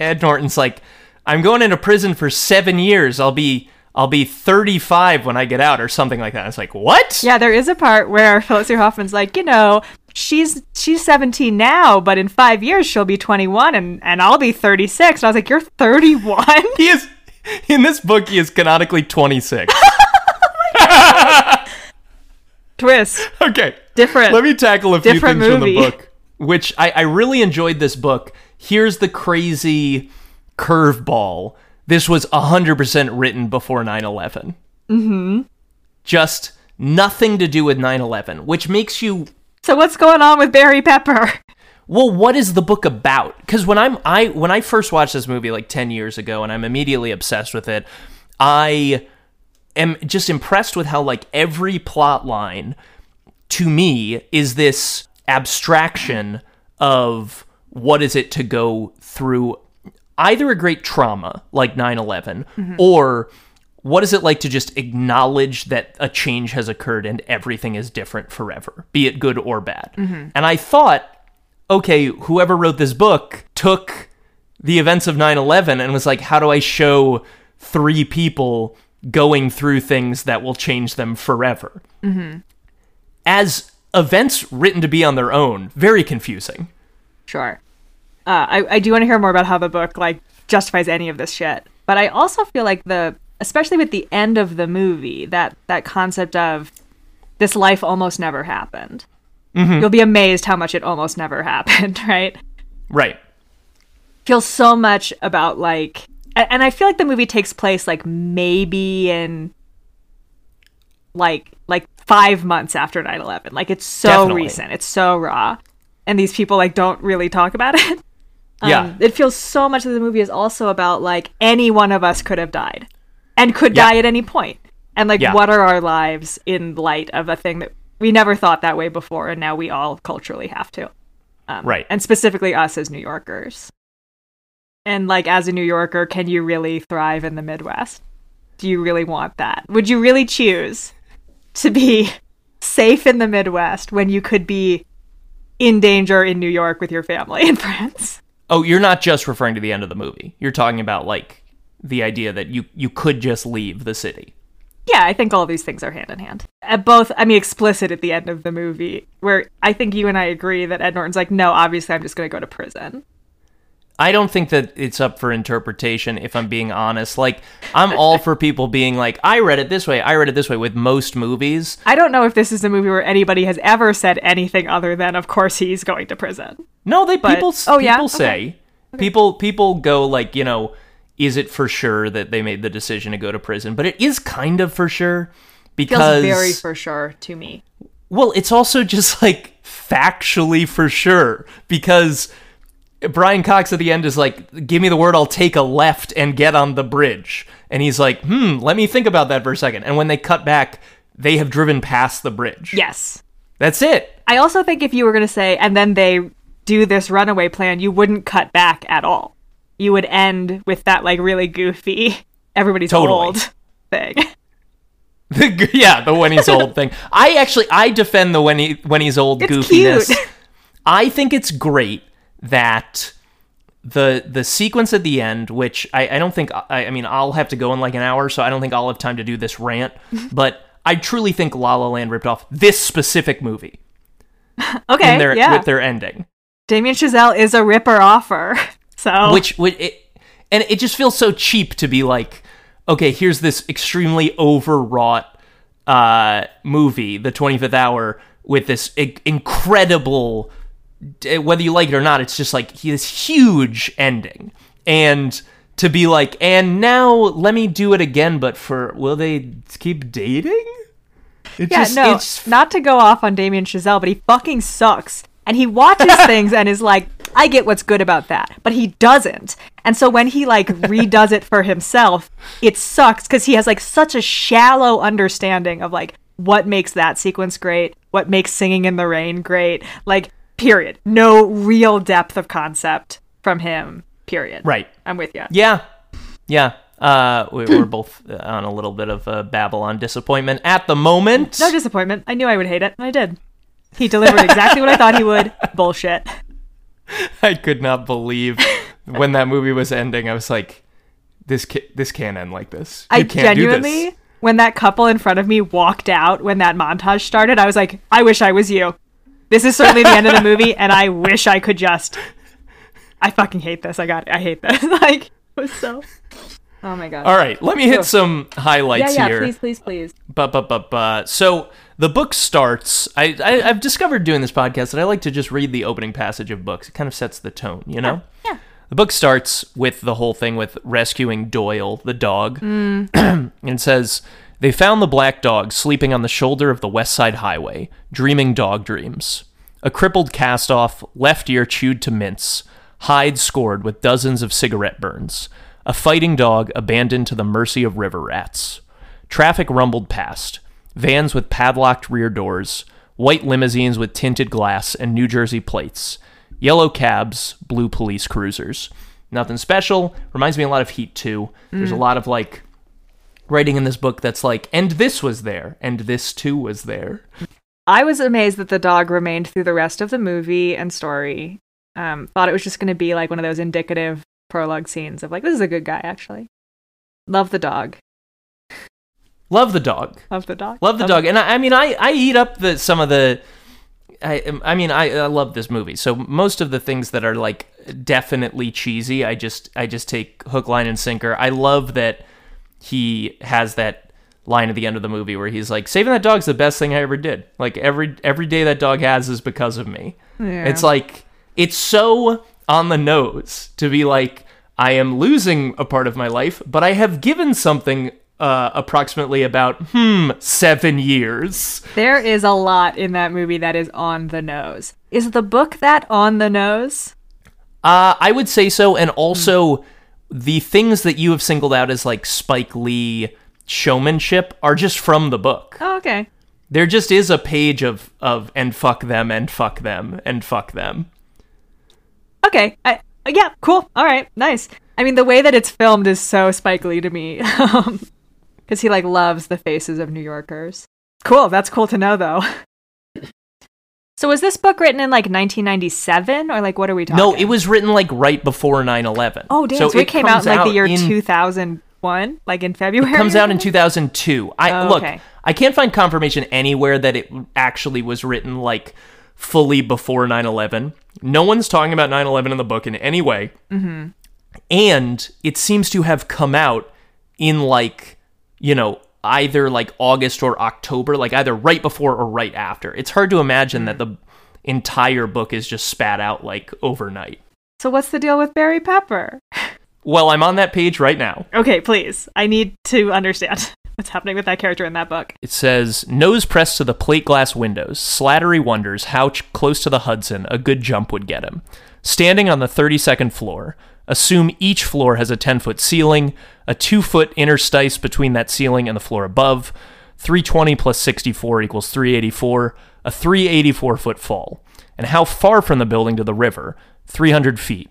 Ed Norton's like, "I'm going into prison for seven years. I'll be I'll be 35 when I get out," or something like that. It's like, what? Yeah, there is a part where Seymour Hoffman's like, you know, she's she's 17 now, but in five years she'll be 21, and and I'll be 36. And I was like, you're 31. He is in this book. He is canonically 26. twist. Okay. Different. Let me tackle a few things from the book, which I, I really enjoyed this book. Here's the crazy curveball. This was 100% written before 9 11. Mm-hmm. Just nothing to do with 9 11, which makes you So what's going on with Barry Pepper? well what is the book about because when i'm i when i first watched this movie like 10 years ago and i'm immediately obsessed with it i am just impressed with how like every plot line to me is this abstraction of what is it to go through either a great trauma like 9-11 or what is it like to just acknowledge that a change has occurred and everything is different forever be it good or bad? Mm-hmm. And i thought okay whoever wrote this book took the events of 9-11 and was like how do i show three people going through things that will change them forever? Mm-hmm. As events written to be on their own very confusing. Sure. Uh, I, I do want to hear more about how the book like justifies any of this shit. But I also feel like the especially with the end of the movie, that that concept of this life almost never happened. You'll be amazed how much it almost never happened, right? right Feels so much about like and I feel like the movie takes place like maybe in like like 5 months after 9/11. Like it's so Definitely. recent. It's so raw. And these people like don't really talk about it. Yeah Um, it feels so much of the movie is also about like any one of us could have died and could Yeah. die at any point. And like Yeah. what are our lives in light of a thing that we never thought that way before and now we all culturally have to. Um, Right. And specifically us as New Yorkers. And like as a New Yorker, can you really thrive in the Midwest? Do you really want that? Would you really choose to be safe in the Midwest when you could be in danger in New York with your family and friends? Oh you're not just referring to the end of the movie you're talking about like the idea that you you could just leave the city Yeah, I think all these things are hand in hand. At both, I mean, explicit at the end of the movie, where I think you and I agree that Ed Norton's like, no, obviously I'm just going to go to prison. I don't think that it's up for interpretation if I'm being honest. Like I'm all for people being like I read it this way, I read it this way with most movies. I don't know if this is a movie where anybody has ever said anything other than, of course, he's going to prison. No, they But- people oh, yeah? people say people people go like, you know, is it for sure that they made the decision to go to prison? But it is kind of for sure because Feels because very for sure to me. Well, it's also just like factually for sure because Brian Cox at the end is like, "Give me the word, I'll take a left and get on the bridge." And he's like, "Hmm, let me think about that for a second. And when they cut back, they have driven past the bridge. Yes. That's it. I also think if you were going to say, and then they do this runaway plan, you wouldn't cut back at all. You would end with that, like, really goofy, everybody's Totally. old thing. The, yeah, the when he's old thing. I actually I defend the when he when he's old It's goofiness. cute. I think it's great that the the sequence at the end, which I, I don't think I, I mean I'll have to go in like an hour, so I don't think I'll have time to do this rant. but I truly think La La Land ripped off this specific movie Okay, their yeah. with their ending, Damien Chazelle is a ripper offer. So which would it, and it just feels so cheap to be like, okay, here's this extremely overwrought uh, movie, The Twenty Fifth Hour, with this I- incredible, whether you like it or not, it's just like this huge ending, and to be like, and now let me do it again, but for will they keep dating? It yeah, just, no, it's not to go off on Damien Chazelle, but he fucking sucks. And he watches things and is like, I get what's good about that, but he doesn't. And so when he like redoes it for himself, it sucks because he has like such a shallow understanding of like what makes that sequence great, what makes singing in the rain great. Like, period. No real depth of concept from him. Period. right. I'm with you. Yeah, yeah. Uh, we, we're both on a little bit of a Babylon disappointment at the moment. No disappointment. I knew I would hate it, and I did. He delivered exactly what I thought he would. Bullshit. I could not believe when that movie was ending. I was like, "This ca- this can't end like this. You I can't do genuinely, this." when that couple in front of me walked out when that montage started, I was like, I wish I was you. This is certainly the end of the movie, and I wish I could just. I fucking hate this. I got. I hate this. like, it was so. Oh my god. All right, let me hit some Yeah, highlights yeah. here. Please, please, please. But but but but so the book starts. I, I I've discovered doing this podcast that I like to just read the opening passage of books. It kind of sets the tone, you know. Yeah. The book starts with the whole thing with rescuing Doyle, the dog, mm. and says they found the black dog sleeping on the shoulder of the West Side Highway, dreaming dog dreams. A crippled cast-off, left ear chewed to mince, hide scored with dozens of cigarette burns. A fighting dog abandoned to the mercy of river rats. Traffic rumbled past. Vans with padlocked rear doors, white limousines with tinted glass and New Jersey plates, yellow cabs, blue police cruisers. Nothing special. Reminds me a lot of Heat 2. There's a mm. lot of like writing in this book that's like, and this was there, and this too was there. I was amazed that the dog remained through the rest of the movie and story. Um, thought it was just going to be like one of those indicative prologue scenes of like, this is a good guy, actually. Love the dog. Love the dog. Love the dog. Love the dog. And I, I mean, I, I eat up the some of the. I, I mean, I, I love this movie. So most of the things that are like definitely cheesy, I just I just take hook, line, and sinker. I love that he has that line at the end of the movie where he's like, "Saving that dog's the best thing I ever did. Like every every day that dog has is because of me." Yeah. It's like it's so on the nose to be like, I am losing a part of my life, but I have given something uh, approximately about hmm seven years. There is a lot in that movie that is on the nose. Is the book that on the nose? Uh, I would say so, and also the things that you have singled out as like Spike Lee showmanship are just from the book. Oh, okay. There just is a page of of and fuck them and fuck them and fuck them. Okay. I, yeah, cool. All right. Nice. I mean, the way that it's filmed is so Spike Lee to me. Um, because he, like, loves the faces of New Yorkers. Cool. That's cool to know, though. so was this book written in, like, 1997? Or, like, what are we talking? No, it was written like right before 9/11. Oh, damn. So, it, came out in, like, the year in- 2001? Like, in February? It comes out in 2002. I Oh, look, okay. I can't find confirmation anywhere that it actually was written like fully before 9/11. No one's talking about 9/11 in the book in any way. Mm-hmm. And it seems to have come out in like, you know, either like August or October, like either right before or right after. It's hard to imagine that hmm. the entire book is just spat out like overnight. So what's the deal with Barry Pepper? Well, I'm on that page right now. Okay, please. I need to understand what's happening with that character in that book. It says, nose pressed to the plate glass windows, Slattery wonders how ch- close to the Hudson a good jump would get him. Standing on the 32nd floor, assume each floor has a 10 foot ceiling, a 2 foot interstice between that ceiling and the floor above, 320 plus 64 equals 384, a 384 foot fall. And how far from the building to the river? 300 feet.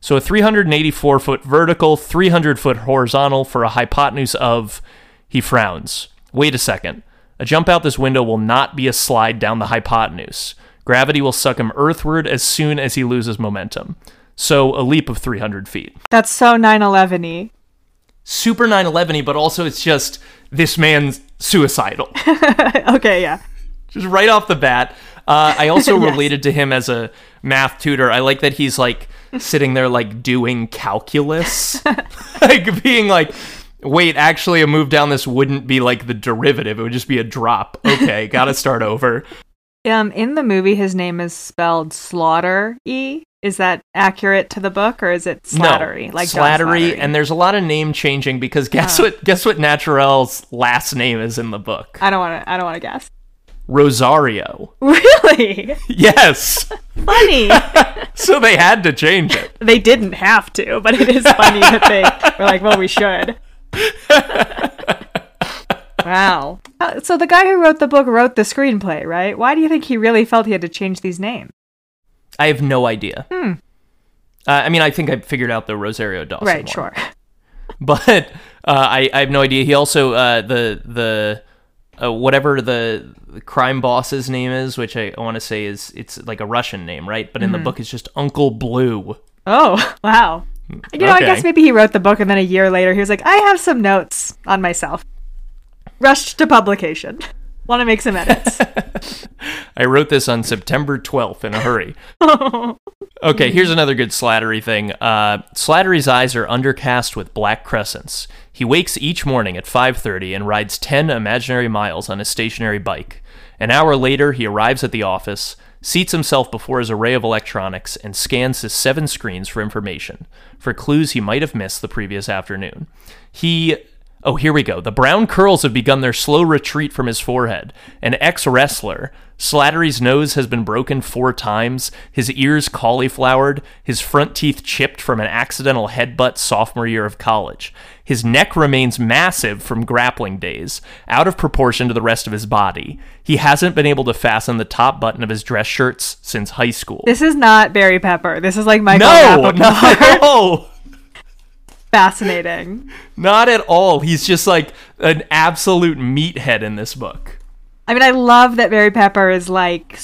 So a 384 foot vertical, 300 foot horizontal for a hypotenuse of. He frowns. Wait a second. A jump out this window will not be a slide down the hypotenuse. Gravity will suck him earthward as soon as he loses momentum. So a leap of 300 feet. That's so 9 11 y. Super 9 11 but also it's just this man's suicidal. okay, yeah. just right off the bat. Uh, I also related to him as a math tutor. I like that he's like sitting there like doing calculus, like being like, wait, actually, a move down this wouldn't be like the derivative; it would just be a drop. Okay, gotta start over. Um, in the movie, his name is spelled Slaughter E. Is that accurate to the book, or is it Slattery? no, like John Slattery, and there's a lot of name changing because guess what? Guess what? Naturelle's last name is in the book. I don't want to. I don't want to guess. Rosario. Really Yes. funny. so they had to change it. they didn't have to, but it is funny that they were like, "Well, we should." wow. Uh, So the guy who wrote the book wrote the screenplay, right? Why do you think he really felt he had to change these names? I have no idea. Uh, I mean, I think I figured out the Rosario Dawson. right. one. Sure. But uh, I, I have no idea. He also uh, the the uh, whatever the, the crime boss's name is, which I, want to say is it's like a Russian name, right? But in the book, it's just Uncle Blue. Oh, wow. You know, I guess maybe he wrote the book and then a year later he was like, I have some notes on myself. Rushed to publication. Want to make some edits. I wrote this on September 12th in a hurry. Okay, here's another good Slattery thing. Uh, Slattery's eyes are undercast with black crescents. He wakes each morning at 5:30 and rides 10 imaginary miles on his stationary bike. An hour later, he arrives at the office, seats himself before his array of electronics, and scans his seven screens for information, for clues he might have missed the previous afternoon. He Oh, here we go. The brown curls have begun their slow retreat from his forehead. An ex wrestler. Slattery's nose has been broken four times, his ears cauliflowered, his front teeth chipped from an accidental headbutt sophomore year of college. His neck remains massive from grappling days, out of proportion to the rest of his body. He hasn't been able to fasten the top button of his dress shirts since high school. This is not Barry Pepper. This is like Michael no, Rapaport. not at all. Fascinating. Not at all. He's just like an absolute meathead in this book. I mean, I love that Barry Pepper is like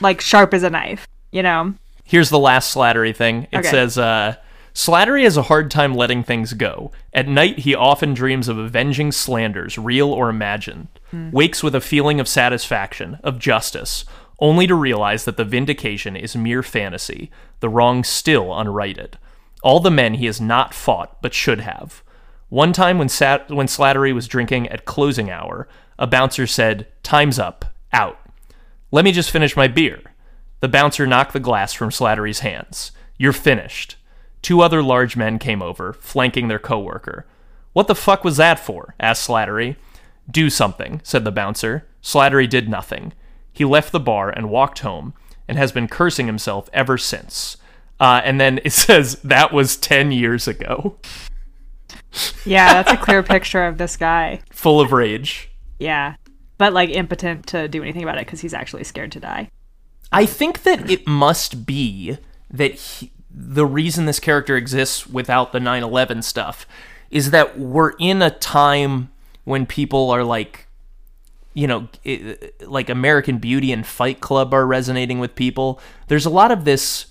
like sharp as a knife. You know. Here's the last Slattery thing. It Okay. says, uh, Slattery has a hard time letting things go. At night, he often dreams of avenging slanders, real or imagined. Wakes with a feeling of satisfaction, of justice, only to realize that the vindication is mere fantasy, the wrong still unrighted. All the men he has not fought, but should have. One time when, Sat- when Slattery was drinking at closing hour, a bouncer said, Time's up, out. Let me just finish my beer. The bouncer knocked the glass from Slattery's hands. You're finished. Two other large men came over, flanking their coworker. What the fuck was that for? asked Slattery. Do something, said the bouncer. Slattery did nothing. He left the bar and walked home, and has been cursing himself ever since. Uh, and then it says that was 10 years ago. Yeah, that's a clear picture of this guy. Full of rage. Yeah, but like impotent to do anything about it because he's actually scared to die. I think that it must be that he, the reason this character exists without the 9 11 stuff is that we're in a time when people are like, you know, i like American Beauty and Fight Club are resonating with people. There's a lot of this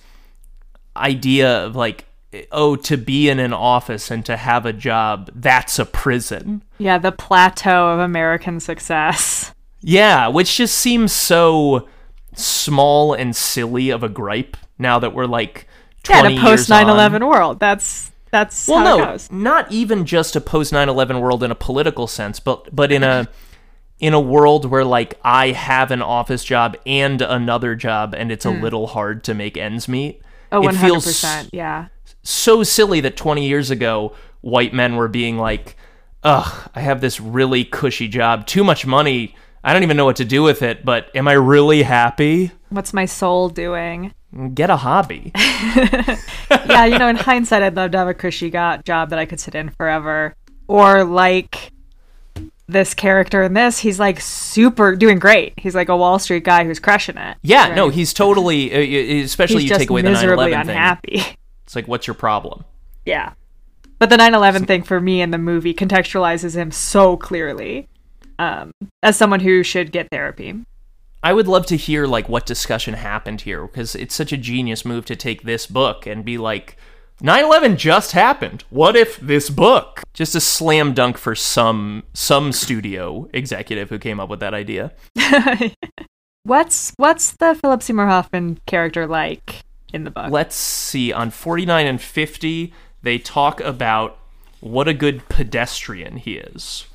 idea of like, oh, to be in an office and to have a job, that's a prison. Yeah, the plateau of American success. Yeah, which just seems so small and silly of a gripe now that we're like 20 Yeah, in a post 9/11 world. That's that's Well, how it no, goes. not even just a post 9/11 world in a political sense, but but in a in a world where like I have an office job and another job and it's a hmm. little hard to make ends meet. Oh, it one hundred feels percent. Yeah. so silly that 20 years ago white men were being like ugh i have this really cushy job too much money i don't even know what to do with it but am i really happy What's my soul doing? get a hobby yeah, you know, in hindsight, I'd love to have a cushy got job that I could sit in forever. Or like this character in this, he's like super doing great. He's like a Wall Street guy who's crushing it. yeah no he's totally uh, especially He's you take away the 9-11 thing unhappy. it's like what's your problem yeah. But the 9/11 thing for me in the movie contextualizes him so clearly um, as someone who should get therapy. I would love to hear like what discussion happened here because it's such a genius move to take this book and be like 9/11 just happened. What if this book? Just a slam dunk for some some studio executive who came up with that idea. What's what's the Philip Seymour Hoffman character like in the book? Let's see on 49 and 50 they talk about what a good pedestrian he is.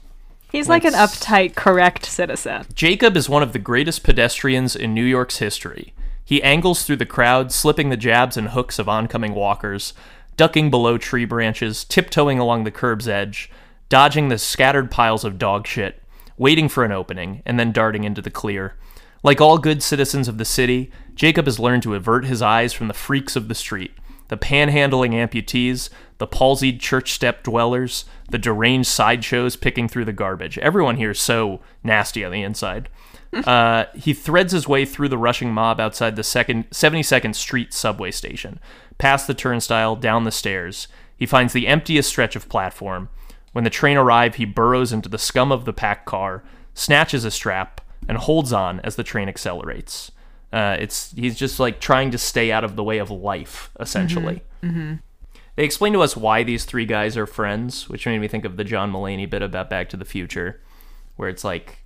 He's like an uptight, correct citizen. Jacob is one of the greatest pedestrians in New York's history. He angles through the crowd, slipping the jabs and hooks of oncoming walkers, ducking below tree branches, tiptoeing along the curb's edge, dodging the scattered piles of dog shit, waiting for an opening, and then darting into the clear. Like all good citizens of the city, Jacob has learned to avert his eyes from the freaks of the street the panhandling amputees, the palsied church step dwellers, the deranged sideshows picking through the garbage. Everyone here is so nasty on the inside. Uh, he threads his way through the rushing mob outside the second 72nd Street subway station, past the turnstile, down the stairs. He finds the emptiest stretch of platform. When the train arrives, he burrows into the scum of the packed car, snatches a strap, and holds on as the train accelerates. Uh, it's he's just like trying to stay out of the way of life, essentially. They explain to us why these three guys are friends, which made me think of the John Mulaney bit about Back to the Future, where it's like,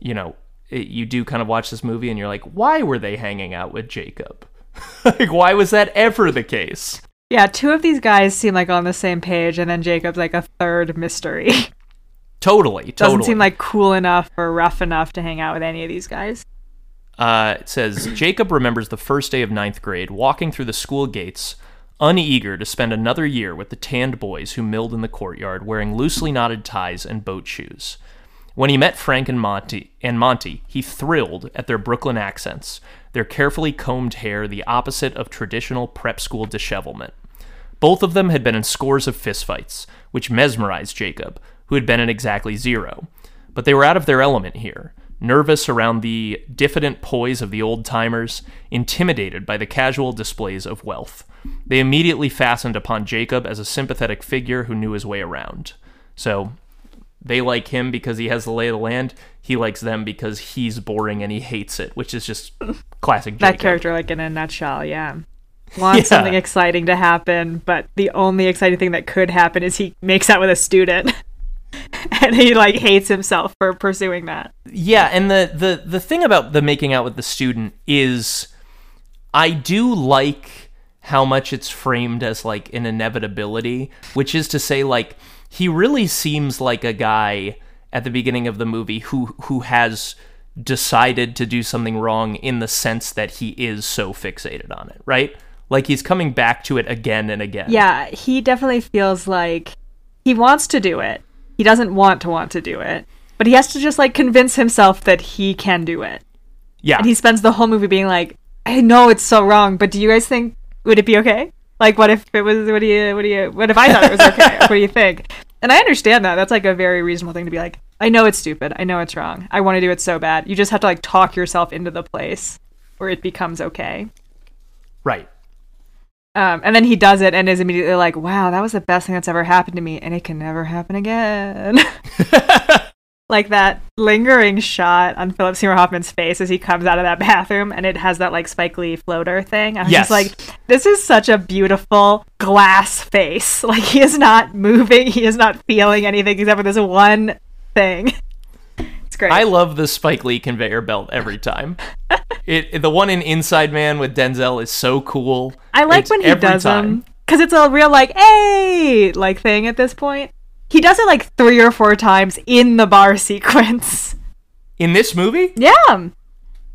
you know, it, you do kind of watch this movie and you're like, why were they hanging out with Jacob? like, why was that ever the case? Yeah, two of these guys seem like on the same page, and then Jacob's like a third mystery. Totally, totally. Doesn't seem like cool enough or rough enough to hang out with any of these guys. Uh, it says Jacob remembers the first day of ninth grade, walking through the school gates, uneager to spend another year with the tanned boys who milled in the courtyard, wearing loosely knotted ties and boat shoes. When he met Frank and Monty, and Monty, he thrilled at their Brooklyn accents, their carefully combed hair the opposite of traditional prep school dishevelment. Both of them had been in scores of fistfights, which mesmerized Jacob, who had been in exactly zero. But they were out of their element here, nervous around the diffident poise of the old timers, intimidated by the casual displays of wealth. They immediately fastened upon Jacob as a sympathetic figure who knew his way around. So, they like him because he has the lay of the land. He likes them because he's boring and he hates it, which is just classic Jacob. That character, like in a nutshell, yeah. Wants Yeah. something exciting to happen, but the only exciting thing that could happen is he makes out with a student. and he like hates himself for pursuing that. Yeah, and the the the thing about the making out with the student is I do like how much it's framed as like an inevitability, which is to say like he really seems like a guy at the beginning of the movie who who has decided to do something wrong in the sense that he is so fixated on it, right? Like he's coming back to it again and again. Yeah, he definitely feels like he wants to do it. He doesn't want to want to do it, but he has to just like convince himself that he can do it. Yeah. And he spends the whole movie being like, "I know it's so wrong, but do you guys think would it be okay? Like, what if it was? What do you? What do you? What if I thought it was okay? what do you think?" And I understand that. That's like a very reasonable thing to be like. I know it's stupid. I know it's wrong. I want to do it so bad. You just have to like talk yourself into the place where it becomes okay. right. Um, and then he does it and is immediately like, wow, that was the best thing that's ever happened to me, and it can never happen again. like that lingering shot on Philip Seymour Hoffman's face as he comes out of that bathroom, and it has that like Spike Lee floater thing. I was Yes. just like, this is such a beautiful glass face. Like he is not moving, he is not feeling anything except for this one thing. Great. I love the Spike Lee conveyor belt every time. it, the one in Inside Man with Denzel is so cool. I like It's when he does time. them because it's a real like hey like thing at this point. He does it like three or four times in the bar sequence. in this movie. Yeah.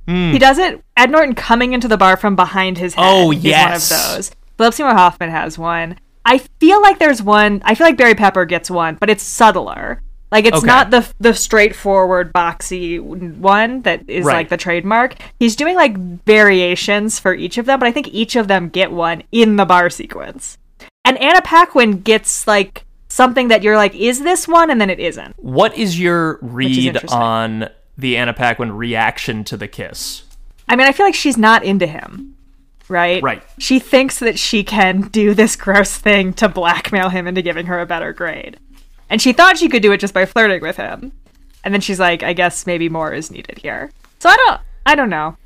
Hmm. He does it. Ed Norton coming into the bar from behind his head. Oh, is yes. one of those. Philip Seymour Hoffman has one. I feel like there's one. I feel like Barry Pepper gets one, but it's subtler. Like it's Okay. not the the straightforward boxy one that is Right. like the trademark. He's doing like variations for each of them, but I think each of them get one in the bar sequence. And Anna Paquin gets like something that you're like, is this one? And then it isn't. What is your read interesting. on the Anna Paquin reaction to the kiss? I mean, I feel like she's not into him, right? Right. She thinks that she can do this gross thing to blackmail him into giving her a better grade. And she thought she could do it just by flirting with him. And then she's like, I guess maybe more is needed here. So I don't I don't know.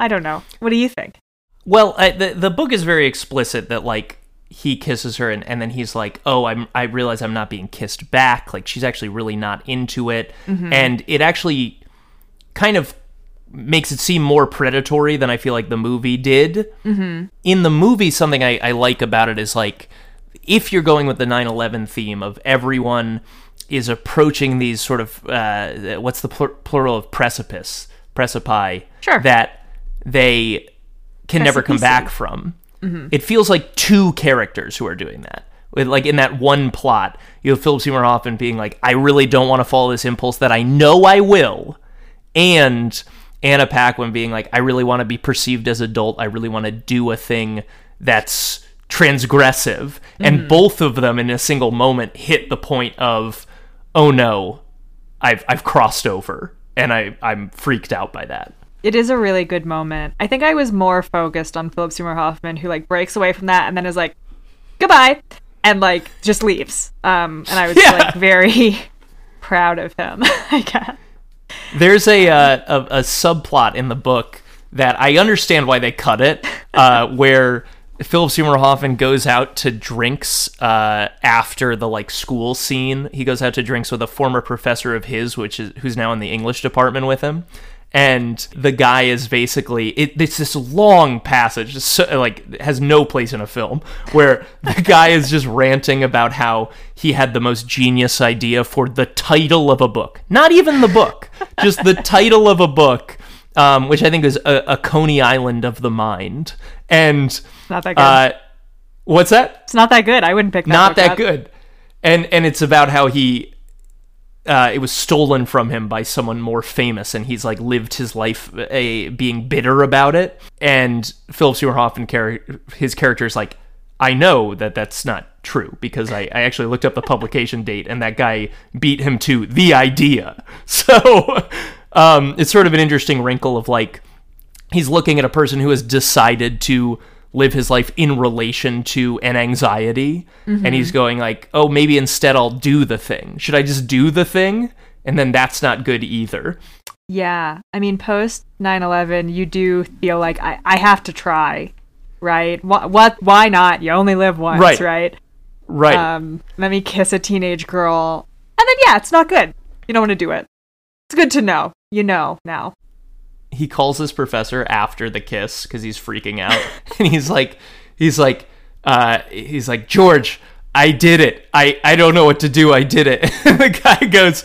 I don't know. What do you think? Well, I, the the book is very explicit that like he kisses her and, and then he's like, "Oh, I'm I realize I'm not being kissed back." Like she's actually really not into it, and it actually kind of makes it seem more predatory than I feel like the movie did. Mm-hmm. In the movie, something I, I like about it is like if you're going with the 9/11 theme of everyone is approaching these sort of uh, what's the plur- plural of precipice, precipi, Sure. that they can never come back from. It feels like two characters who are doing that. With like in that one plot, you have Philip Seymour Hoffman being like, "I really don't want to follow this impulse that I know I will," and Anna Paquin being like, "I really want to be perceived as adult. I really want to do a thing that's transgressive." And both of them, in a single moment, hit the point of, "Oh no, I've I've crossed over," and I I'm freaked out by that. It is a really good moment. I think I was more focused on Philip Seymour Hoffman, who like breaks away from that and then is like, "Goodbye," and like just leaves. Um, and I was Yeah. like very proud of him. I guess. There's a, uh, a a subplot in the book that I understand why they cut it, uh, where Philip Seymour Hoffman goes out to drinks uh, after the like school scene. He goes out to drinks with a former professor of his, which is who's now in the English department with him. And the guy is basically it, it's this long passage, so, like has no place in a film, where the guy is just ranting about how he had the most genius idea for the title of a book, not even the book, just the title of a book, um, which I think is a, a Coney Island of the mind, and Not that good. uh, what's that? it's not that good. I wouldn't pick that. Not that up. good. And and it's about how he uh, it was stolen from him by someone more famous, and he's like lived his life a being bitter about it. And Philip Seymour Hoffman, char- his character is like, I know that that's not true because I, I actually looked up the publication date, and that guy beat him to the idea. So um, it's sort of an interesting wrinkle of like he's looking at a person who has decided to live his life in relation to an anxiety and he's going like oh maybe instead i'll do the thing should i just do the thing and then that's not good either Yeah. I mean, post 9 11, you do feel like I, I have to try, right? What, what? Why not? You only live once, Right. right? right Um, let me kiss a teenage girl. And then, yeah, it's not good. You don't want to do it. It's good to know. You know now. he calls his professor after the kiss because he's freaking out. And he's like he's like uh he's like george i did it. I i don't know what to do. I did it. And the guy goes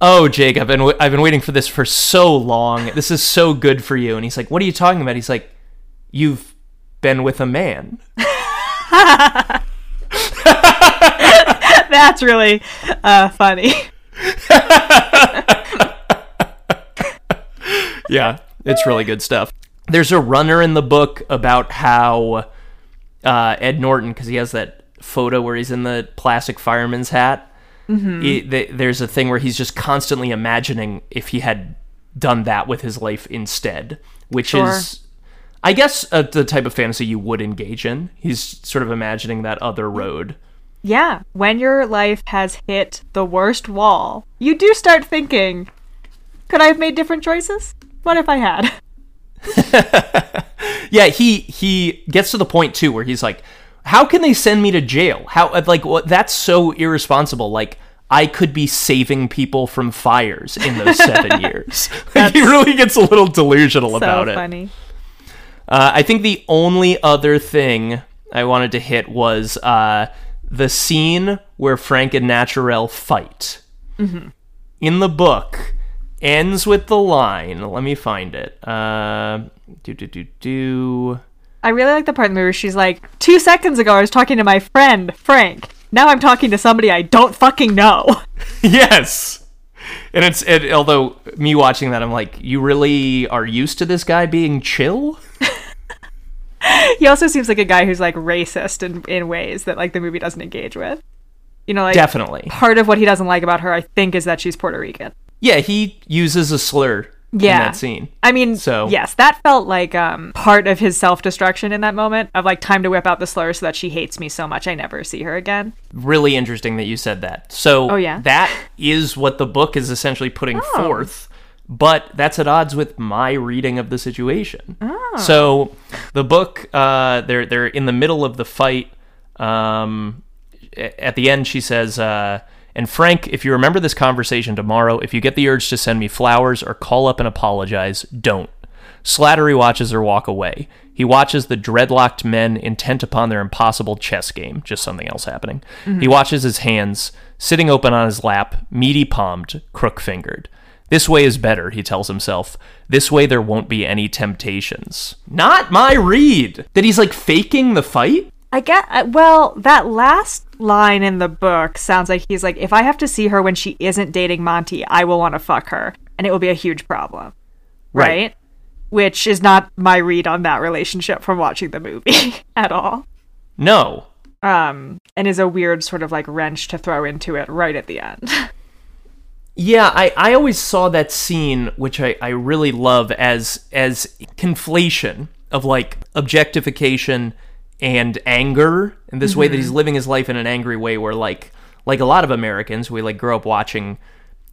oh jake i've been w- i've been waiting for this for so long. This is so good for you. And he's like what are you talking about? He's like you've been with a man. That's really uh, funny. Yeah, it's really good stuff. There's a runner in the book about how uh, Ed Norton, because he has that photo where he's in the plastic fireman's hat. he- th- there's a thing where he's just constantly imagining if he had done that with his life instead, which Sure. is, I guess, uh, the type of fantasy you would engage in. He's sort of imagining that other road. Yeah, when your life has hit the worst wall, you do start thinking, could I have made different choices? What if I had? Yeah, he he gets to the point too where he's like, "How can they send me to jail? How like what? That's so irresponsible. Like." I could be saving people from fires in those seven years. Like, he really gets a little delusional so about it. funny. Uh, I think the only other thing I wanted to hit was uh, the scene where Frank and Naturelle fight. In the book, ends with the line. Let me find it. Uh, do do do do. I really like the part in the movie where she's like, two seconds ago I was talking to my friend, Frank. Now I'm talking to somebody I don't fucking know. yes. And it's it, although me watching that, I'm like, you really are used to this guy being chill. he also seems like a guy who's like racist in, in ways that like the movie doesn't engage with. You know, like Definitely. part of what he doesn't like about her, I think, is that she's Puerto Rican. Yeah, he uses a slur in Yeah. that scene. I mean, So- yes, that felt like um, part of his self destruction in that moment of like time to whip out the slur so that she hates me so much I never see her again. really interesting that you said that. So Oh, yeah? that is what the book is essentially putting Oh. forth, but that's at odds with my reading of the situation. Oh. So the book, uh, they're they're in the middle of the fight. Um, at the end, she says. Uh, and Frank, if you remember this conversation tomorrow, if you get the urge to send me flowers or call up and apologize, don't. Slattery watches her walk away. He watches the dreadlocked men intent upon their impossible chess game, just something else happening. He watches his hands, sitting open on his lap, meaty palmed, crook fingered. This way is better, he tells himself. This way there won't be any temptations. Not my read! That he's like faking the fight? I get, uh, well, that last line in the book sounds like he's like, if I have to see her when she isn't dating Monty, I will want to fuck her, and it will be a huge problem. Right. right? Which is not my read on that relationship from watching the movie at all. No. Um, and is a weird sort of like wrench to throw into it right at the end. Yeah, I, I always saw that scene, which I, I really love, as as conflation of like objectification and anger, in this way that he's living his life in an angry way, where like like a lot of Americans, we like grow up watching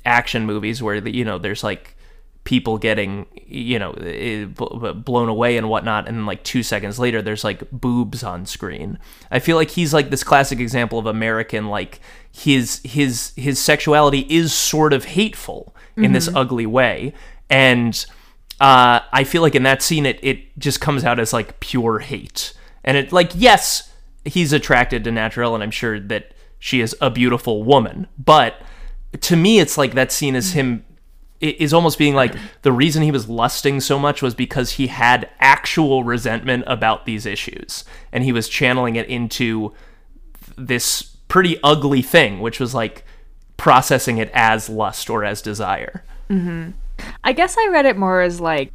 action movies where the, you know there's like people getting you know eh, blown away and whatnot and then like two seconds later there's like boobs on screen. I feel like he's like this classic example of american like his his his sexuality is sort of hateful in this ugly way. And uh, I feel like in that scene it, it just comes out as like pure hate. And it like yes, he's attracted to Naturelle and I'm sure that she is a beautiful woman. But to me it's like that scene is him is almost being like the reason he was lusting so much was because he had actual resentment about these issues and he was channeling it into this pretty ugly thing which was like processing it as lust or as desire. Mm-hmm. I guess I read it more as like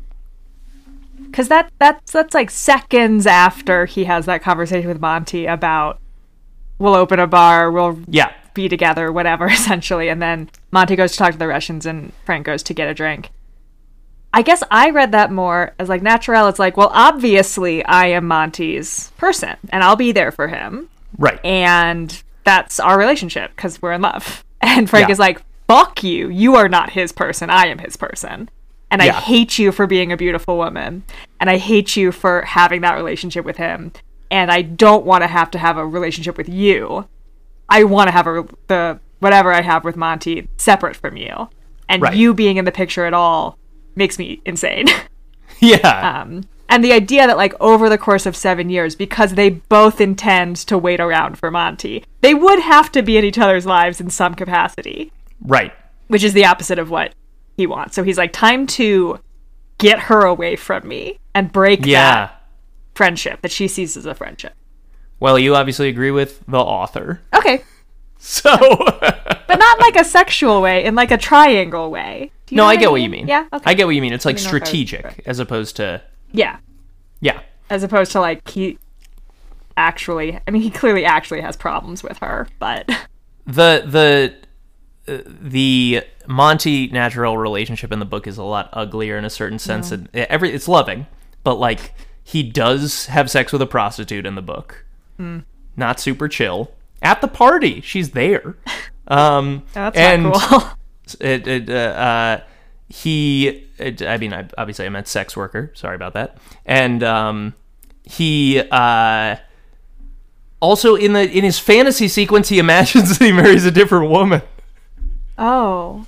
because that that's that's like seconds after he has that conversation with Monty about we'll open a bar, we'll Yeah. be together, whatever, essentially, and then Monty goes to talk to the Russians and Frank goes to get a drink. I guess I read that more as like Naturelle. It's like, well, obviously I am Monty's person and I'll be there for him. Right. and that's our relationship because we're in love. And Frank Yeah. is like, "Fuck you! You are not his person. I am his person." And I hate you for being a beautiful woman, and I hate you for having that relationship with him. And I don't want to have to have a relationship with you. I want to have a the whatever I have with Monty separate from you. And Right. you being in the picture at all makes me insane. yeah. um, and the idea that like over the course of seven years because they both intend to wait around for monty they would have to be in each other's lives in some capacity right. which is the opposite of what he wants so he's like time to get her away from me and break Yeah. that friendship that she sees as a friendship Well, you obviously agree with the author. okay So but not like a sexual way in like a triangle way No, I get what you mean. yeah okay I get what you mean. It's like Let me know if I was strategic as opposed to yeah yeah. as opposed to like he actually i mean he clearly actually has problems with her but The the the Monty Naturelle relationship in the book is a lot uglier in a certain sense and every it's loving, but like he does have sex with a prostitute in the book. Hmm. Not super chill. At the party, she's there. Um that's and cool it, it, uh, uh, he it, i mean I, obviously i meant sex worker sorry about that and um, he uh, also in the in his fantasy sequence he imagines that he marries a different woman oh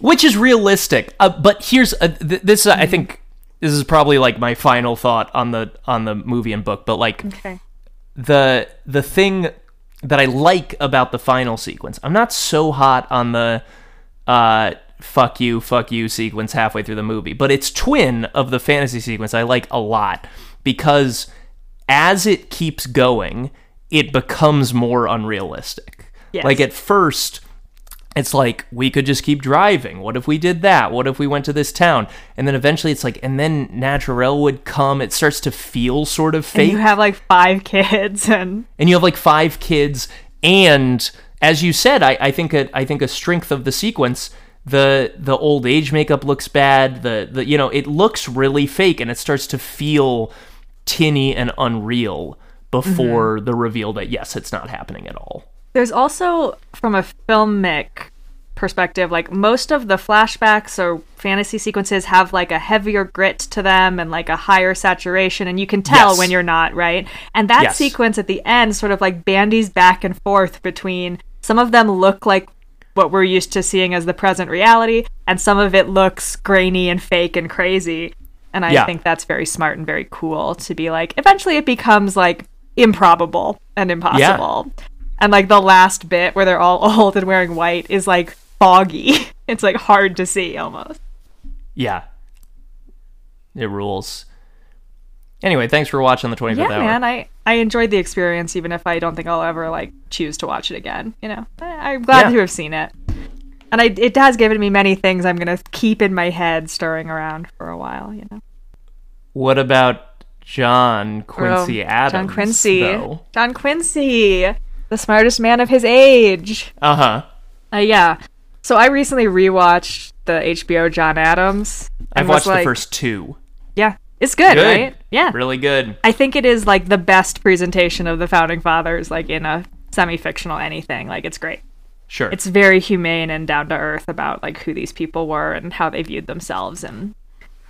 which is realistic uh, but here's uh, th- this uh, i think this is probably like my final thought on the on the movie and book but like okay the the thing that I like about the final sequence. I'm not so hot on the uh fuck you, fuck you sequence halfway through the movie, but its twin of the fantasy sequence I like a lot because as it keeps going, it becomes more unrealistic. Yes. Like at first it's like we could just keep driving. What if we did that? What if we went to this town? And then eventually it's like and then Naturelle would come. It starts to feel sort of fake you have like five kids and and you have like five kids and as you said i, I think a, i think a strength of the sequence the the old age makeup looks bad the, the you know it looks really fake and it starts to feel tinny and unreal before mm-hmm. the reveal that yes it's not happening at all there's also from a filmic perspective like most of the flashbacks or fantasy sequences have like a heavier grit to them and like a higher saturation and you can tell Yes. when you're not right and that Yes. sequence at the end sort of like bandies back and forth between some of them look like what we're used to seeing as the present reality and some of it looks grainy and fake and crazy and i Yeah. think that's very smart and very cool to be like eventually it becomes like improbable and impossible and like the last bit where they're all old and wearing white is like foggy. It's like hard to see almost. yeah it rules anyway thanks for watching the 25th Yeah, hour man, I I enjoyed the experience even if I don't think I'll ever like choose to watch it again, you know. I, I'm glad Yeah. to have seen it. And I, it has given me many things I'm going to keep in my head stirring around for a while, you know. what about john quincy Oh, adams John Quincy. though? John Quincy, the smartest man of his age. uh-huh Uh, yeah. So I recently rewatched the HBO John Adams. i've watched the first two Yeah, it's good, good right? Yeah. really good I think it is like the best presentation of the founding fathers, like in a semi-fictional anything. Like it's great. Sure. It's very humane and down to earth about like who these people were and how they viewed themselves and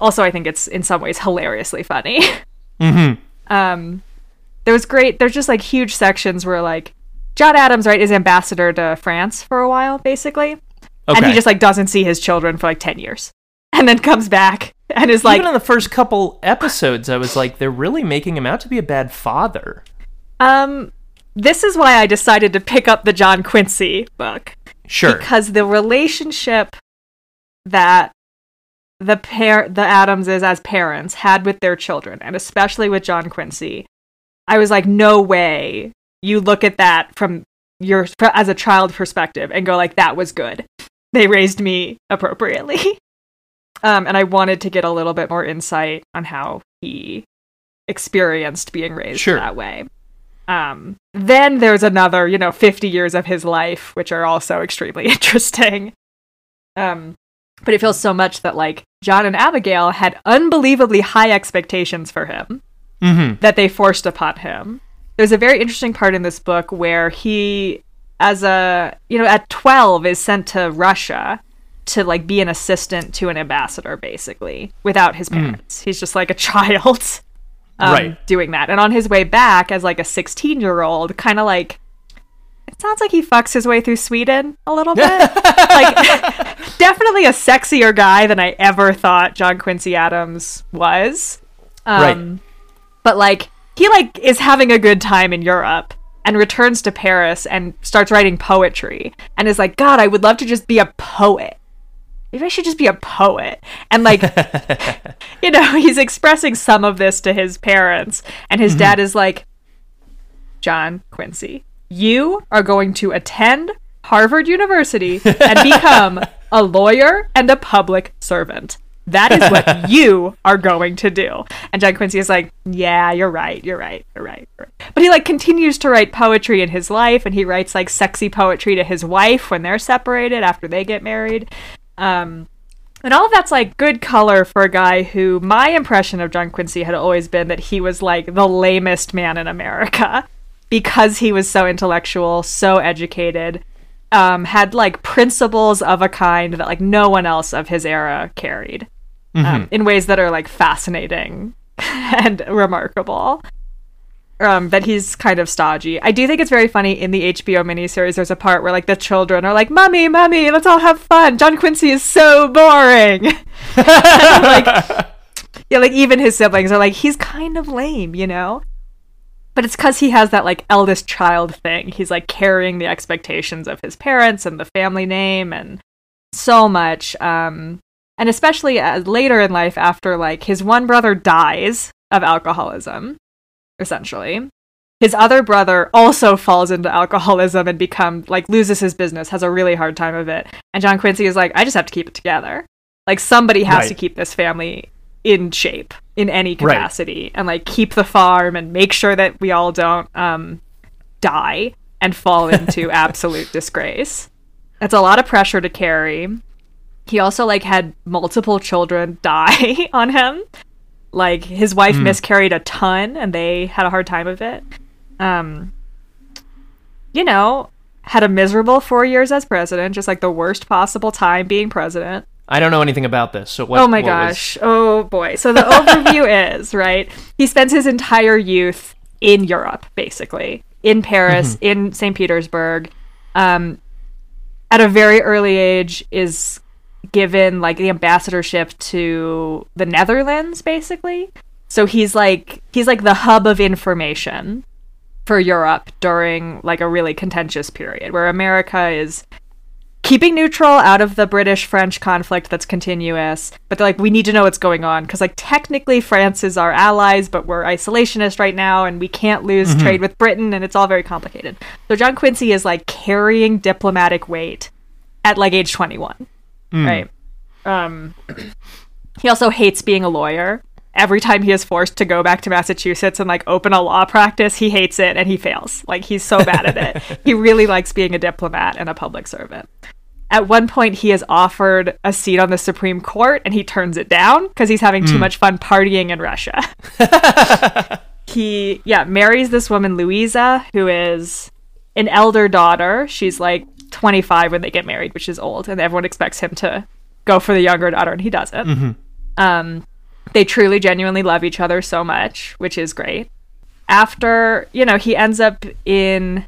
also I think it's in some ways hilariously funny. Mhm. um there was great there's just like huge sections where like John Adams, right, is ambassador to France for a while, basically. And he just like doesn't see his children for like ten years. And then comes back and is like Even in the first couple episodes, I was like, they're really making him out to be a bad father. Um, this is why I decided to pick up the John Quincy book Sure. because the relationship that the pair the Adamses as parents had with their children, and especially with John Quincy, I was like, no way you look at that from your as a child perspective and go like that was good. They raised me appropriately. Um, and I wanted to get a little bit more insight on how he experienced being raised Sure. that way. Um, then there's another, you know, 50 years of his life, which are also extremely interesting. Um, but it feels so much that like John and Abigail had unbelievably high expectations for him mm-hmm. that they forced upon him. There's a very interesting part in this book where he, as a, you know, at 12 is sent to Russia to like be an assistant to an ambassador basically without his parents. He's just like a child um, Right. doing that. And on his way back as like a 16 year old, kind of like, it sounds like he fucks his way through Sweden a little bit. like, definitely a sexier guy than I ever thought John Quincy Adams was. Um, Right. But like, he like is having a good time in Europe and returns to Paris and starts writing poetry and is like, God, I would love to just be a poet. Maybe I should just be a poet. And like, you know, he's expressing some of this to his parents, and his dad mm-hmm. is like, John Quincy, you are going to attend Harvard University and become a lawyer and a public servant. That is what you are going to do. And John Quincy is like, Yeah, you're right, you're right, you're right, you're right. But he like continues to write poetry in his life, and he writes like sexy poetry to his wife when they're separated after they get married. Um, and all of that's like good color for a guy who my impression of John Quincy had always been that he was like the lamest man in America because he was so intellectual, so educated, um, had like principles of a kind that like no one else of his era carried um, in ways that are like fascinating and remarkable. Um, that he's kind of stodgy. I do think it's very funny in the HBO miniseries. There's a part where like the children are like, "Mummy, mummy, let's all have fun." John Quincy is so boring. like, yeah, like even his siblings are like, he's kind of lame, you know. But it's because he has that like eldest child thing. He's like carrying the expectations of his parents and the family name and so much. Um, and especially as later in life, after like his one brother dies of alcoholism, essentially. His other brother also falls into alcoholism and becomes like loses his business, has a really hard time of it. And John Quincy is like, I just have to keep it together. Like somebody has Right. to keep this family in shape in any Right. capacity and like keep the farm and make sure that we all don't um die and fall into absolute disgrace. That's a lot of pressure to carry. He also like had multiple children die on him. Like his wife miscarried a ton and they had a hard time of it. Um you know, had a miserable 4 years as president, just like the worst possible time being president. I don't know anything about this. So what? oh my what was- gosh. Oh boy. So the overview is, right? He spends his entire youth in Europe, basically. In Paris, Mm-hmm. in St. Petersburg. Um at a very early age is given like the ambassadorship to the Netherlands basically. So he's like he's like the hub of information for Europe during like a really contentious period where America is keeping neutral out of the British French conflict that's continuous, but they're like, we need to know what's going on because, like, technically France is our allies, but we're isolationist right now and we can't lose trade with Britain, and it's all very complicated. So John Quincy is like carrying diplomatic weight at like age 21, right? Um, he also hates being a lawyer. Every time he is forced to go back to Massachusetts and like open a law practice, he hates it and he fails. Like he's so bad at it. He really likes being a diplomat and a public servant. At one point, he is offered a seat on the Supreme Court and he turns it down because he's having too much fun partying in Russia. he, yeah, marries this woman, Louisa, who is an elder daughter. She's like 25 when they get married, which is old, and everyone expects him to go for the younger daughter, and he doesn't. Um, they truly, genuinely love each other so much, which is great. After, you know, he ends up in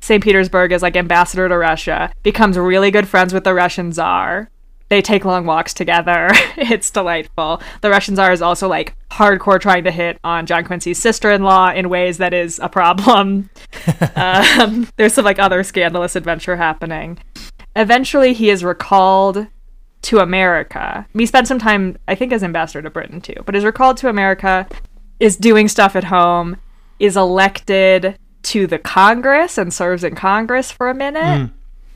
St. Petersburg as like ambassador to Russia, becomes really good friends with the Russian czar. They take long walks together. it's delightful. The Russian czar is also like hardcore trying to hit on John Quincy's sister-in-law in ways that is a problem. um, there's some like other scandalous adventure happening. Eventually, he is recalled to America. He spent some time, I think, as ambassador to Britain too, but is recalled to America, is doing stuff at home, is elected to the Congress and serves in Congress for a minute.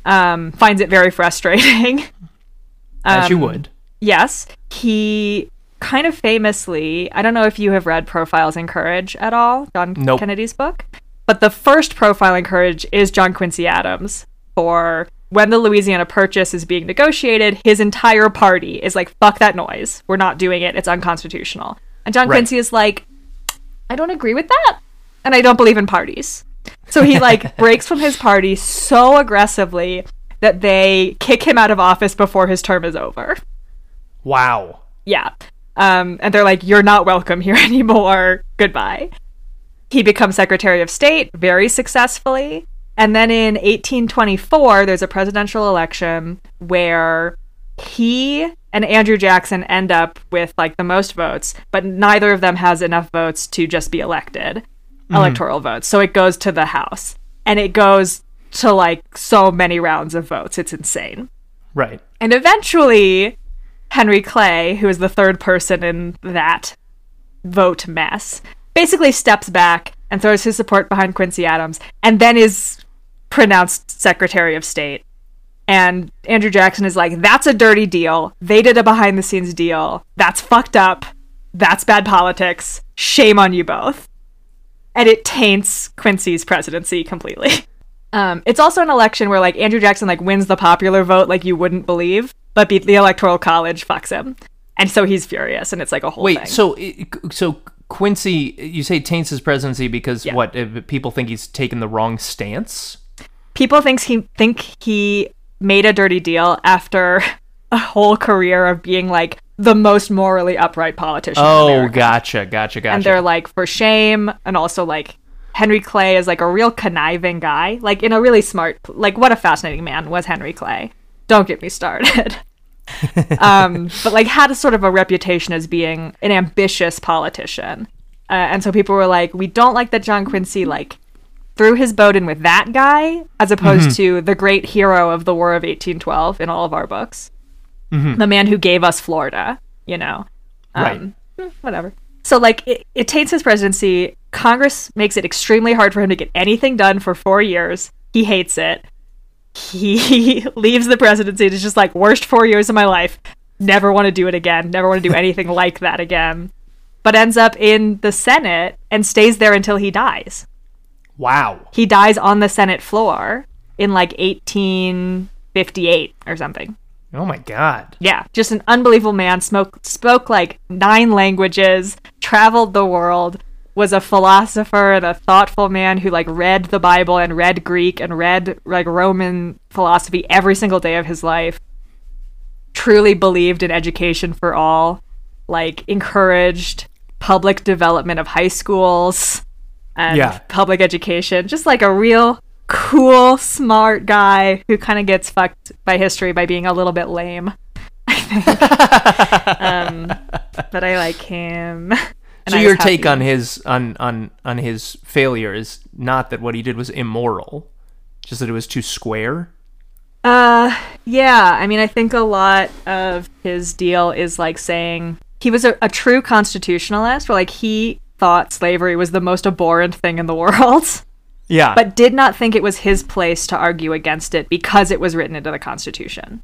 Um, finds it very frustrating. As you Um, would. Yes, he kind of famously, I don't know if you have read Profiles in Courage at all, John Nope. Kennedy's book, but the first profile in Courage is John Quincy Adams for when the Louisiana Purchase is being negotiated, his entire party is like, fuck that noise. We're not doing it. It's unconstitutional. And John Right. Quincy is like, I don't agree with that. And I don't believe in parties. So he like breaks from his party so aggressively that they kick him out of office before his term is over. Wow. Yeah. Um, and they're like, you're not welcome here anymore. Goodbye. He becomes Secretary of State very successfully. And then in 1824, there's a presidential election where he and Andrew Jackson end up with like the most votes, but neither of them has enough votes to just be elected, mm-hmm. electoral votes. So it goes to the House. And it goes to like so many rounds of votes. It's insane. Right. And eventually, Henry Clay, who is the third person in that vote mess, basically steps back and throws his support behind Quincy Adams and then is pronounced Secretary of State. And Andrew Jackson is like, that's a dirty deal. They did a behind the scenes deal. That's fucked up. That's bad politics. Shame on you both. And it taints Quincy's presidency completely. Um, it's also an election where like Andrew Jackson like wins the popular vote like you wouldn't believe, but be- the electoral college fucks him, and so he's furious, and it's like a whole Wait, thing. so so Quincy, you say taints his presidency because Yeah. what? If people think he's taken the wrong stance? People thinks he think he made a dirty deal after a whole career of being like the most morally upright politician. Oh, gotcha, gotcha, gotcha. and they're like for shame, and also like Henry Clay is like a real conniving guy, like in a really smart, like what a fascinating man was Henry Clay. Don't get me started. um, but like had a sort of a reputation as being an ambitious politician, uh, and so people were like, we don't like that John Quincy like threw his boat in with that guy, as opposed to the great hero of the War of 1812 in all of our books, the man who gave us Florida. You know, right. um, eh, whatever. So like it, it taints his presidency. Congress makes it extremely hard for him to get anything done for four years. He hates it. He leaves the presidency. It's just like worst four years of my life. Never want to do it again. Never want to do anything like that again. But ends up in the Senate and stays there until he dies. Wow. He dies on the Senate floor in like 1858 or something. Oh my god. Yeah, just an unbelievable man. Smoke, spoke like nine languages, traveled the world, was a philosopher and a thoughtful man who like read the Bible and read Greek and read like Roman philosophy every single day of his life. Truly believed in education for all, like encouraged public development of high schools and Yeah. public education. Just like a real cool, smart guy who kind of gets fucked by history by being a little bit lame. I think. um, but I like him. So your take happy. on his on on on his failure is not that what he did was immoral, just that it was too square. Uh, yeah. I mean, I think a lot of his deal is like saying he was a, a true constitutionalist, where like he thought slavery was the most abhorrent thing in the world, Yeah. but did not think it was his place to argue against it because it was written into the Constitution.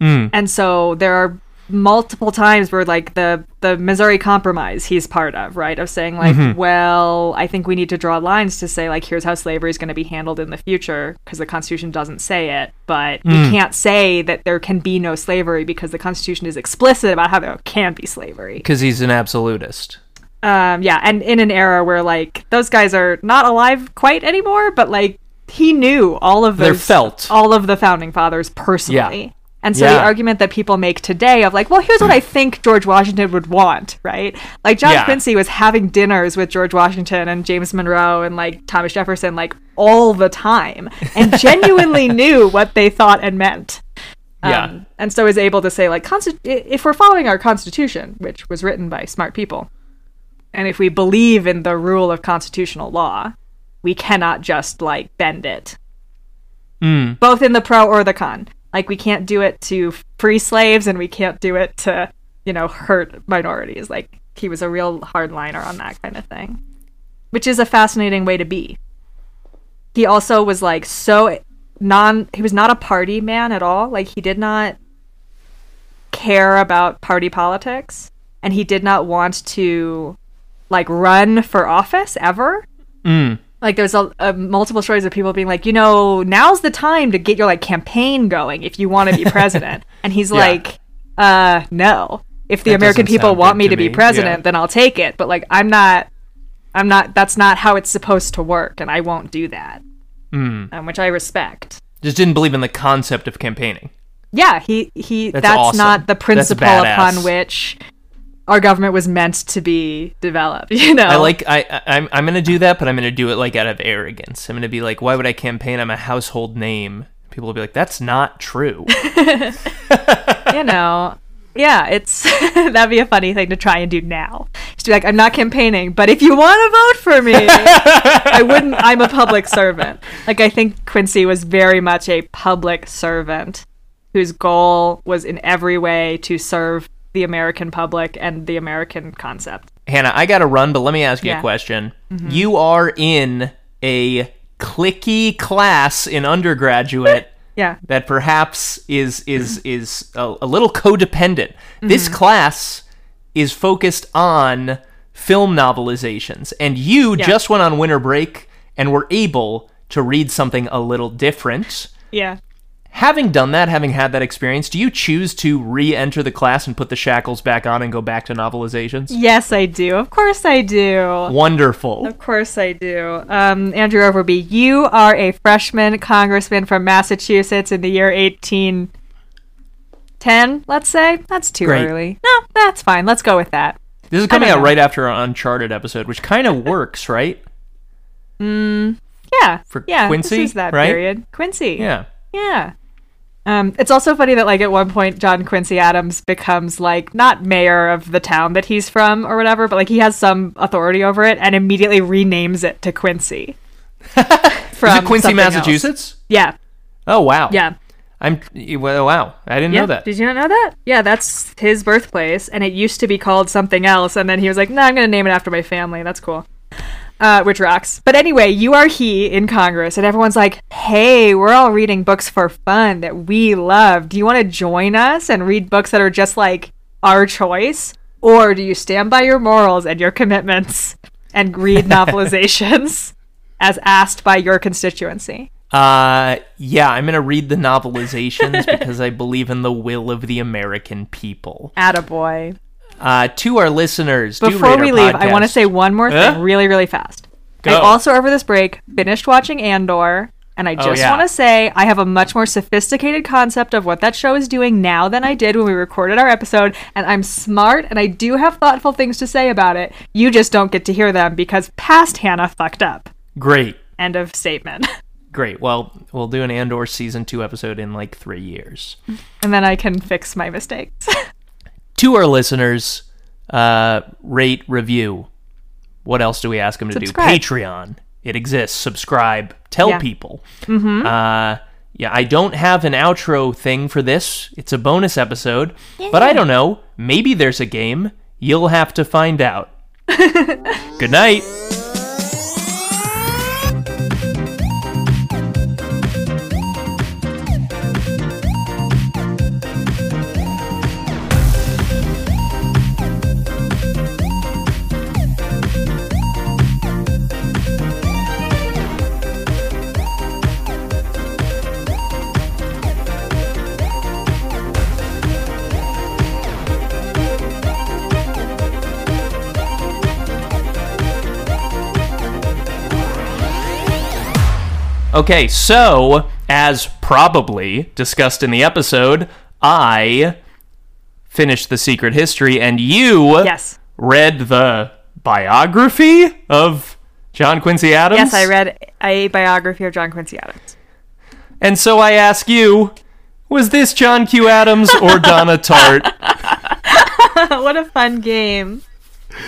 Mm. And so there are multiple times where like the the Missouri Compromise he's part of, right? Of saying like, Mm-hmm. well, I think we need to draw lines to say like here's how slavery is going to be handled in the future because the Constitution doesn't say it, but Mm. we can't say that there can be no slavery because the Constitution is explicit about how there can be slavery. because he's an absolutist. Um, yeah, and in an era where like those guys are not alive quite anymore, but like he knew all of They're felt. all of the founding fathers personally. Yeah. And so the argument that people make today of like, well, here's what I think George Washington would want, right? Like John Yeah. Quincy was having dinners with George Washington and James Monroe and like Thomas Jefferson like all the time and genuinely knew what they thought and meant. Yeah. Um, and so is able to say like consti- if we're following our constitution, which was written by smart people, and if we believe in the rule of constitutional law, we cannot just like bend it. Mm. Both in the pro or the con. Like we can't do it to free slaves and we can't do it to, you know, hurt minorities. Like he was a real hardliner on that kind of thing. Which is a fascinating way to be. He also was like so non he was not a party man at all. Like he did not care about party politics and he did not want to like run for office ever. Mm. Like there's a, a multiple stories of people being like, you know, now's the time to get your like campaign going if you want to be president. and he's Yeah. like, uh, no. If the That American people want me to to be president, Yeah. then I'll take it. But like, I'm not, I'm not. That's not how it's supposed to work, and I won't do that. Mm. Um, which I respect. Just didn't believe in the concept of campaigning. Yeah, he he. That's That's, awesome. not the principle upon which our government was meant to be developed. You know, I like I I- I'm I'm gonna do that, but I'm gonna do it like out of arrogance. I'm gonna be like, why would I campaign? I'm a household name. People will be like, that's not true. you know. Yeah, it's that'd be a funny thing to try and do now. Just be like, I'm not campaigning, but if you want to vote for me, I wouldn't. I'm a public servant. Like I think Quincy was very much a public servant whose goal was in every way to serve the American public and the American concept. Hannah, I gotta run, but let me ask you Yeah. a question. Mm-hmm. You are in a clicky class in undergraduate Yeah. that perhaps is is mm-hmm. is a, a little codependent. This mm-hmm. class is focused on film novelizations, and you Yeah. just went on winter break and were able to read something a little different. Yeah. Having done that, having had that experience, do you choose to re-enter the class and put the shackles back on and go back to novelizations? Yes, I do. Of course, I do. Wonderful. Of course I do. Um, Andrew Overby, you are a freshman congressman from Massachusetts in the year 1810, let's say. That's too Great. early. No, that's fine. Let's go with that. This is coming out know. right after our Uncharted episode, which kind of works, right? Yeah. For yeah, Quincy, This is that right? period. Quincy. Yeah. Yeah. Um, it's also funny that like at one point John Quincy Adams becomes like not mayor of the town that he's from or whatever, but like he has some authority over it and immediately renames it to Quincy. Is From it Quincy, something else. Massachusetts? Yeah. Oh wow. Yeah. I'm well, wow. I didn't Yeah. know that. Did you not know that? Yeah, that's his birthplace, and it used to be called something else, and then he was like, "No, I'm gonna name it after my family. That's cool." Uh, which rocks. But anyway, you are he in Congress, and everyone's like, "Hey, we're all reading books for fun that we love. Do you want to join us and read books that are just like our choice, or do you stand by your morals and your commitments and read novelizations as asked by your constituency?" Uh yeah, I'm going to read the novelizations because I believe in the will of the American people. Attaboy. Uh to our listeners, Before we our leave, I want to say one more thing Huh? really, really fast. Go. I also, over this break, finished watching Andor, and I Oh, just yeah. want to say I have a much more sophisticated concept of what that show is doing now than I did when we recorded our episode, and I'm smart and I do have thoughtful things to say about it. You just don't get to hear them because past Hannah fucked up. Great. End of statement. Great. Well, we'll do an Andor season 2 episode in like 3 years. and then I can fix my mistakes. to our listeners, uh, rate, review. What else do we ask them to Subscribe. do? Patreon. It exists. Subscribe. Tell Yeah. people. Mm-hmm. Uh, yeah, I don't have an outro thing for this. It's a bonus episode. But I don't know. Maybe there's a game. You'll have to find out. Good night. Okay, so as probably discussed in the episode, I finished the secret history, and you Yes. read the biography of John Quincy Adams. Yes, I read a biography of John Quincy Adams. And so I ask you, was this John Q. Adams or Donna Tartt? what a fun game.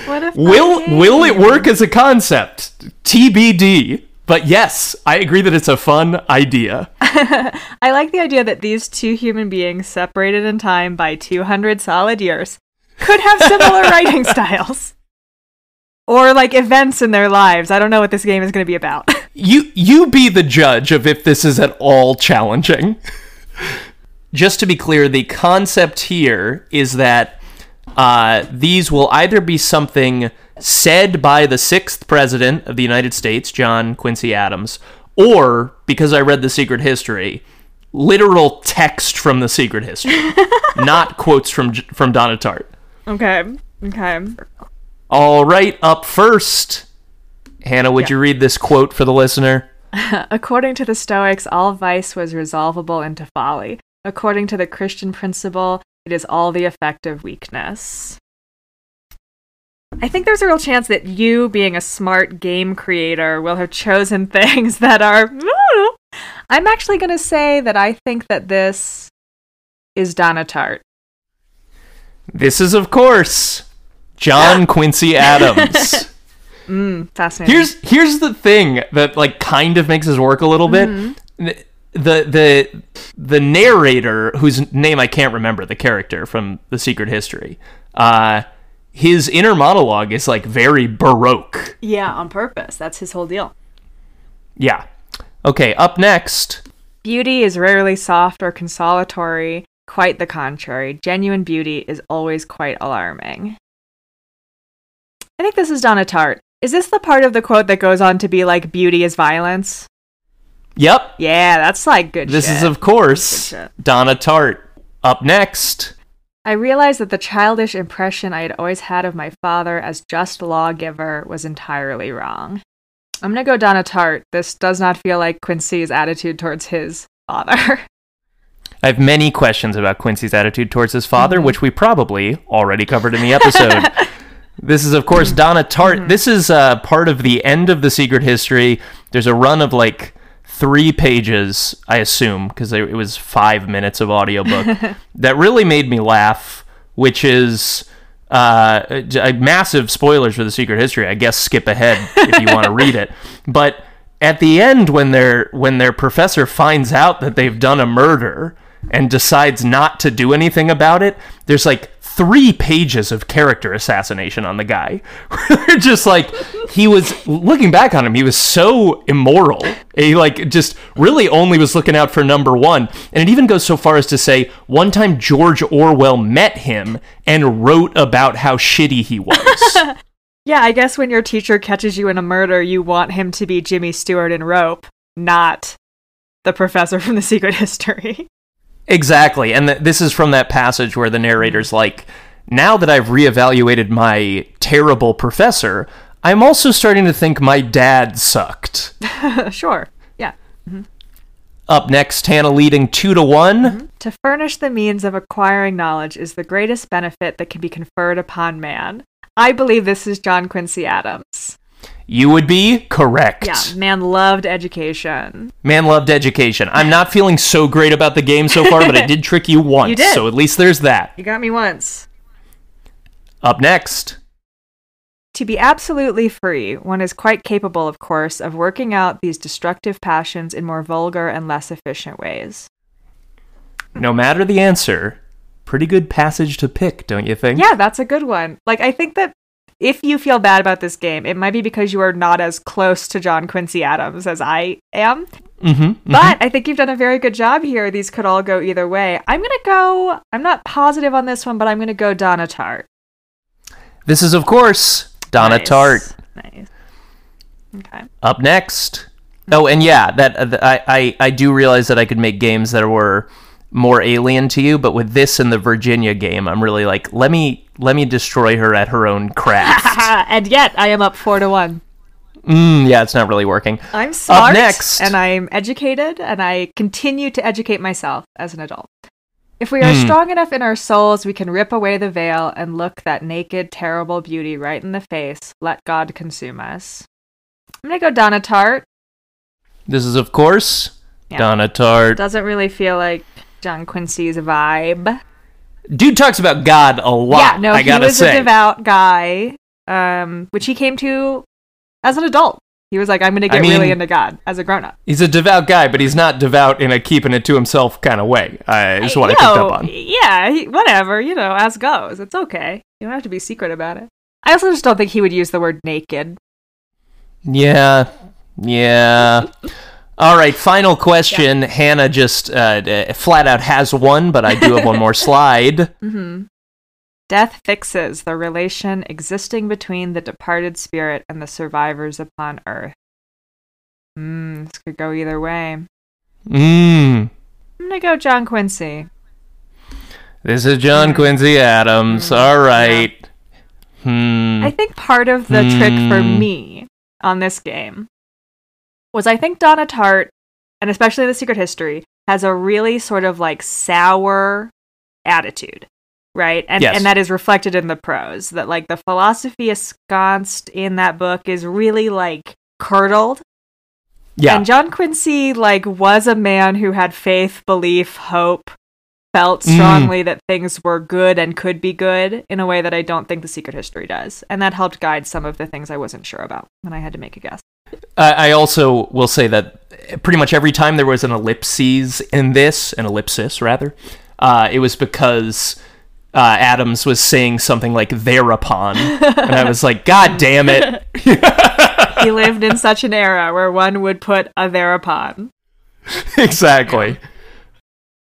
What a fun will game. will it work as a concept? TBD. But yes, I agree that it's a fun idea. I like the idea that these two human beings, separated in time by 200 solid years, could have similar writing styles. Or like events in their lives. I don't know what this game is going to be about. You you be the judge of if this is at all challenging. Just to be clear, the concept here is that uh, these will either be something said by the sixth president of the United States, John Quincy Adams, or because I read the secret history, literal text from the secret history, not quotes from from Donna Tartt. okay. Okay. All right, up first, Hannah, would Yeah. you read this quote for the listener? According to the Stoics, all vice was resolvable into folly. According to the Christian principle, it is all the effect of weakness. I think there's a real chance that you, being a smart game creator, will have chosen things that are. I'm actually going to say that I think that this is Donna Tartt. This is, of course, John Quincy Adams. Mm, fascinating. Here's here's the thing that like kind of makes this work a little bit. The the the narrator, whose name I can't remember, the character from The Secret History, uh, his inner monologue is like very baroque. yeah, on purpose. That's his whole deal. Yeah. Okay, up next. Beauty is rarely soft or consolatory, quite the contrary. Genuine beauty is always quite alarming. I think this is Donna Tartt. Is this the part of the quote that goes on to be like, beauty is violence? Yep. Yeah, that's like good This shit. is of course Donna Tartt. Up next. I realized that the childish impression I had always had of my father as just lawgiver was entirely wrong. I'm gonna go Donna Tartt. This does not feel like Quincy's attitude towards his father. I have many questions about Quincy's attitude towards his father, which we probably already covered in the episode. this is, of course, Donna Tartt. This is uh, part of the end of the secret history. There's a run of like three pages, I assume, because it was five minutes of audiobook that really made me laugh, which is. Uh, j- massive spoilers for the secret history. I guess skip ahead if you want to read it. But at the end, when their when their professor finds out that they've done a murder and decides not to do anything about it, there's like three pages of character assassination on the guy. They're just like he was looking back on him, he was so immoral. He like just really only was looking out for number one. And it even goes so far as to say one time George Orwell met him and wrote about how shitty he was. Yeah, I guess when your teacher catches you in a murder, you want him to be Jimmy Stewart in Rope, not the professor from the Secret History. Exactly. And th- this is from that passage where the narrator's like, now that I've reevaluated my terrible professor, I'm also starting to think my dad sucked. sure. Yeah. Mm-hmm. Up next, Hannah leading two to one. Mm-hmm. To furnish the means of acquiring knowledge is the greatest benefit that can be conferred upon man. I believe this is John Quincy Adams. You would be correct. Yeah, man loved education. Man loved education. I'm not feeling so great about the game so far, but I did trick you once. You did. So at least there's that. You got me once. Up next, To be absolutely free, one is quite capable, of course, of working out these destructive passions in more vulgar and less efficient ways. no matter the answer, pretty good passage to pick, don't you think? Yeah, that's a good one. Like, I think that if you feel bad about this game, it might be because you are not as close to John Quincy Adams as I am. Mm-hmm. But I think you've done a very good job here. These could all go either way. I'm going to go, I'm not positive on this one, but I'm going to go Donna Tartt. This is, of course, Donna Nice. Tartt. Nice. Okay. Up next. Oh, and yeah, that uh, I, I I do realize that I could make games that were more alien to you, but with this and the Virginia game, I'm really like, let me let me destroy her at her own craft. and yet, I am up four to one. Mm, yeah, it's not really working. I'm smart next. and I'm educated and I continue to educate myself as an adult. If we are Hmm. strong enough in our souls, we can rip away the veil and look that naked, terrible beauty right in the face. Let God consume us. I'm gonna go Donna Tartt. This is, of course, Yeah. Donna Tartt. Doesn't really feel like John Quincy's vibe. Dude talks about God a lot. yeah, no, I he gotta was say. a devout guy, um, which he came to as an adult. He was like, I'm gonna get mean- really into God as a grown up. He's a devout guy, but he's not devout in a keeping it to himself kind of way. Uh, is what I You picked know, up on. Yeah, he, whatever, you know, as goes. It's okay. You don't have to be secret about it. I also just don't think he would use the word naked. Yeah, yeah. All right, final question. Hannah just uh, flat out has one, but I do have one more slide. hmm Death fixes the relation existing between the departed spirit and the survivors upon earth. Hmm, this could go either way. I'm Mmm. gonna go John Quincy. This is John Mm. Quincy Adams. Mm, All right. Hmm. I think part of the trick for Hmm. me on this game was I think Donna Tartt, and especially the Secret History, has a really sort of like sour attitude, right? And Yes. and that is reflected in the prose. That like the philosophy ensconced in that book is really like curdled. yeah. And John Quincy like was a man who had faith, belief, hope, felt Mm. strongly that things were good and could be good in a way that I don't think the secret history does. And that helped guide some of the things I wasn't sure about when I had to make a guess. I I also will say that pretty much every time there was an ellipses in this, an ellipsis rather, uh, it was because uh, Adams was saying something like thereupon, and I was like, God damn it! he lived in such an era where one would put a thereupon. exactly.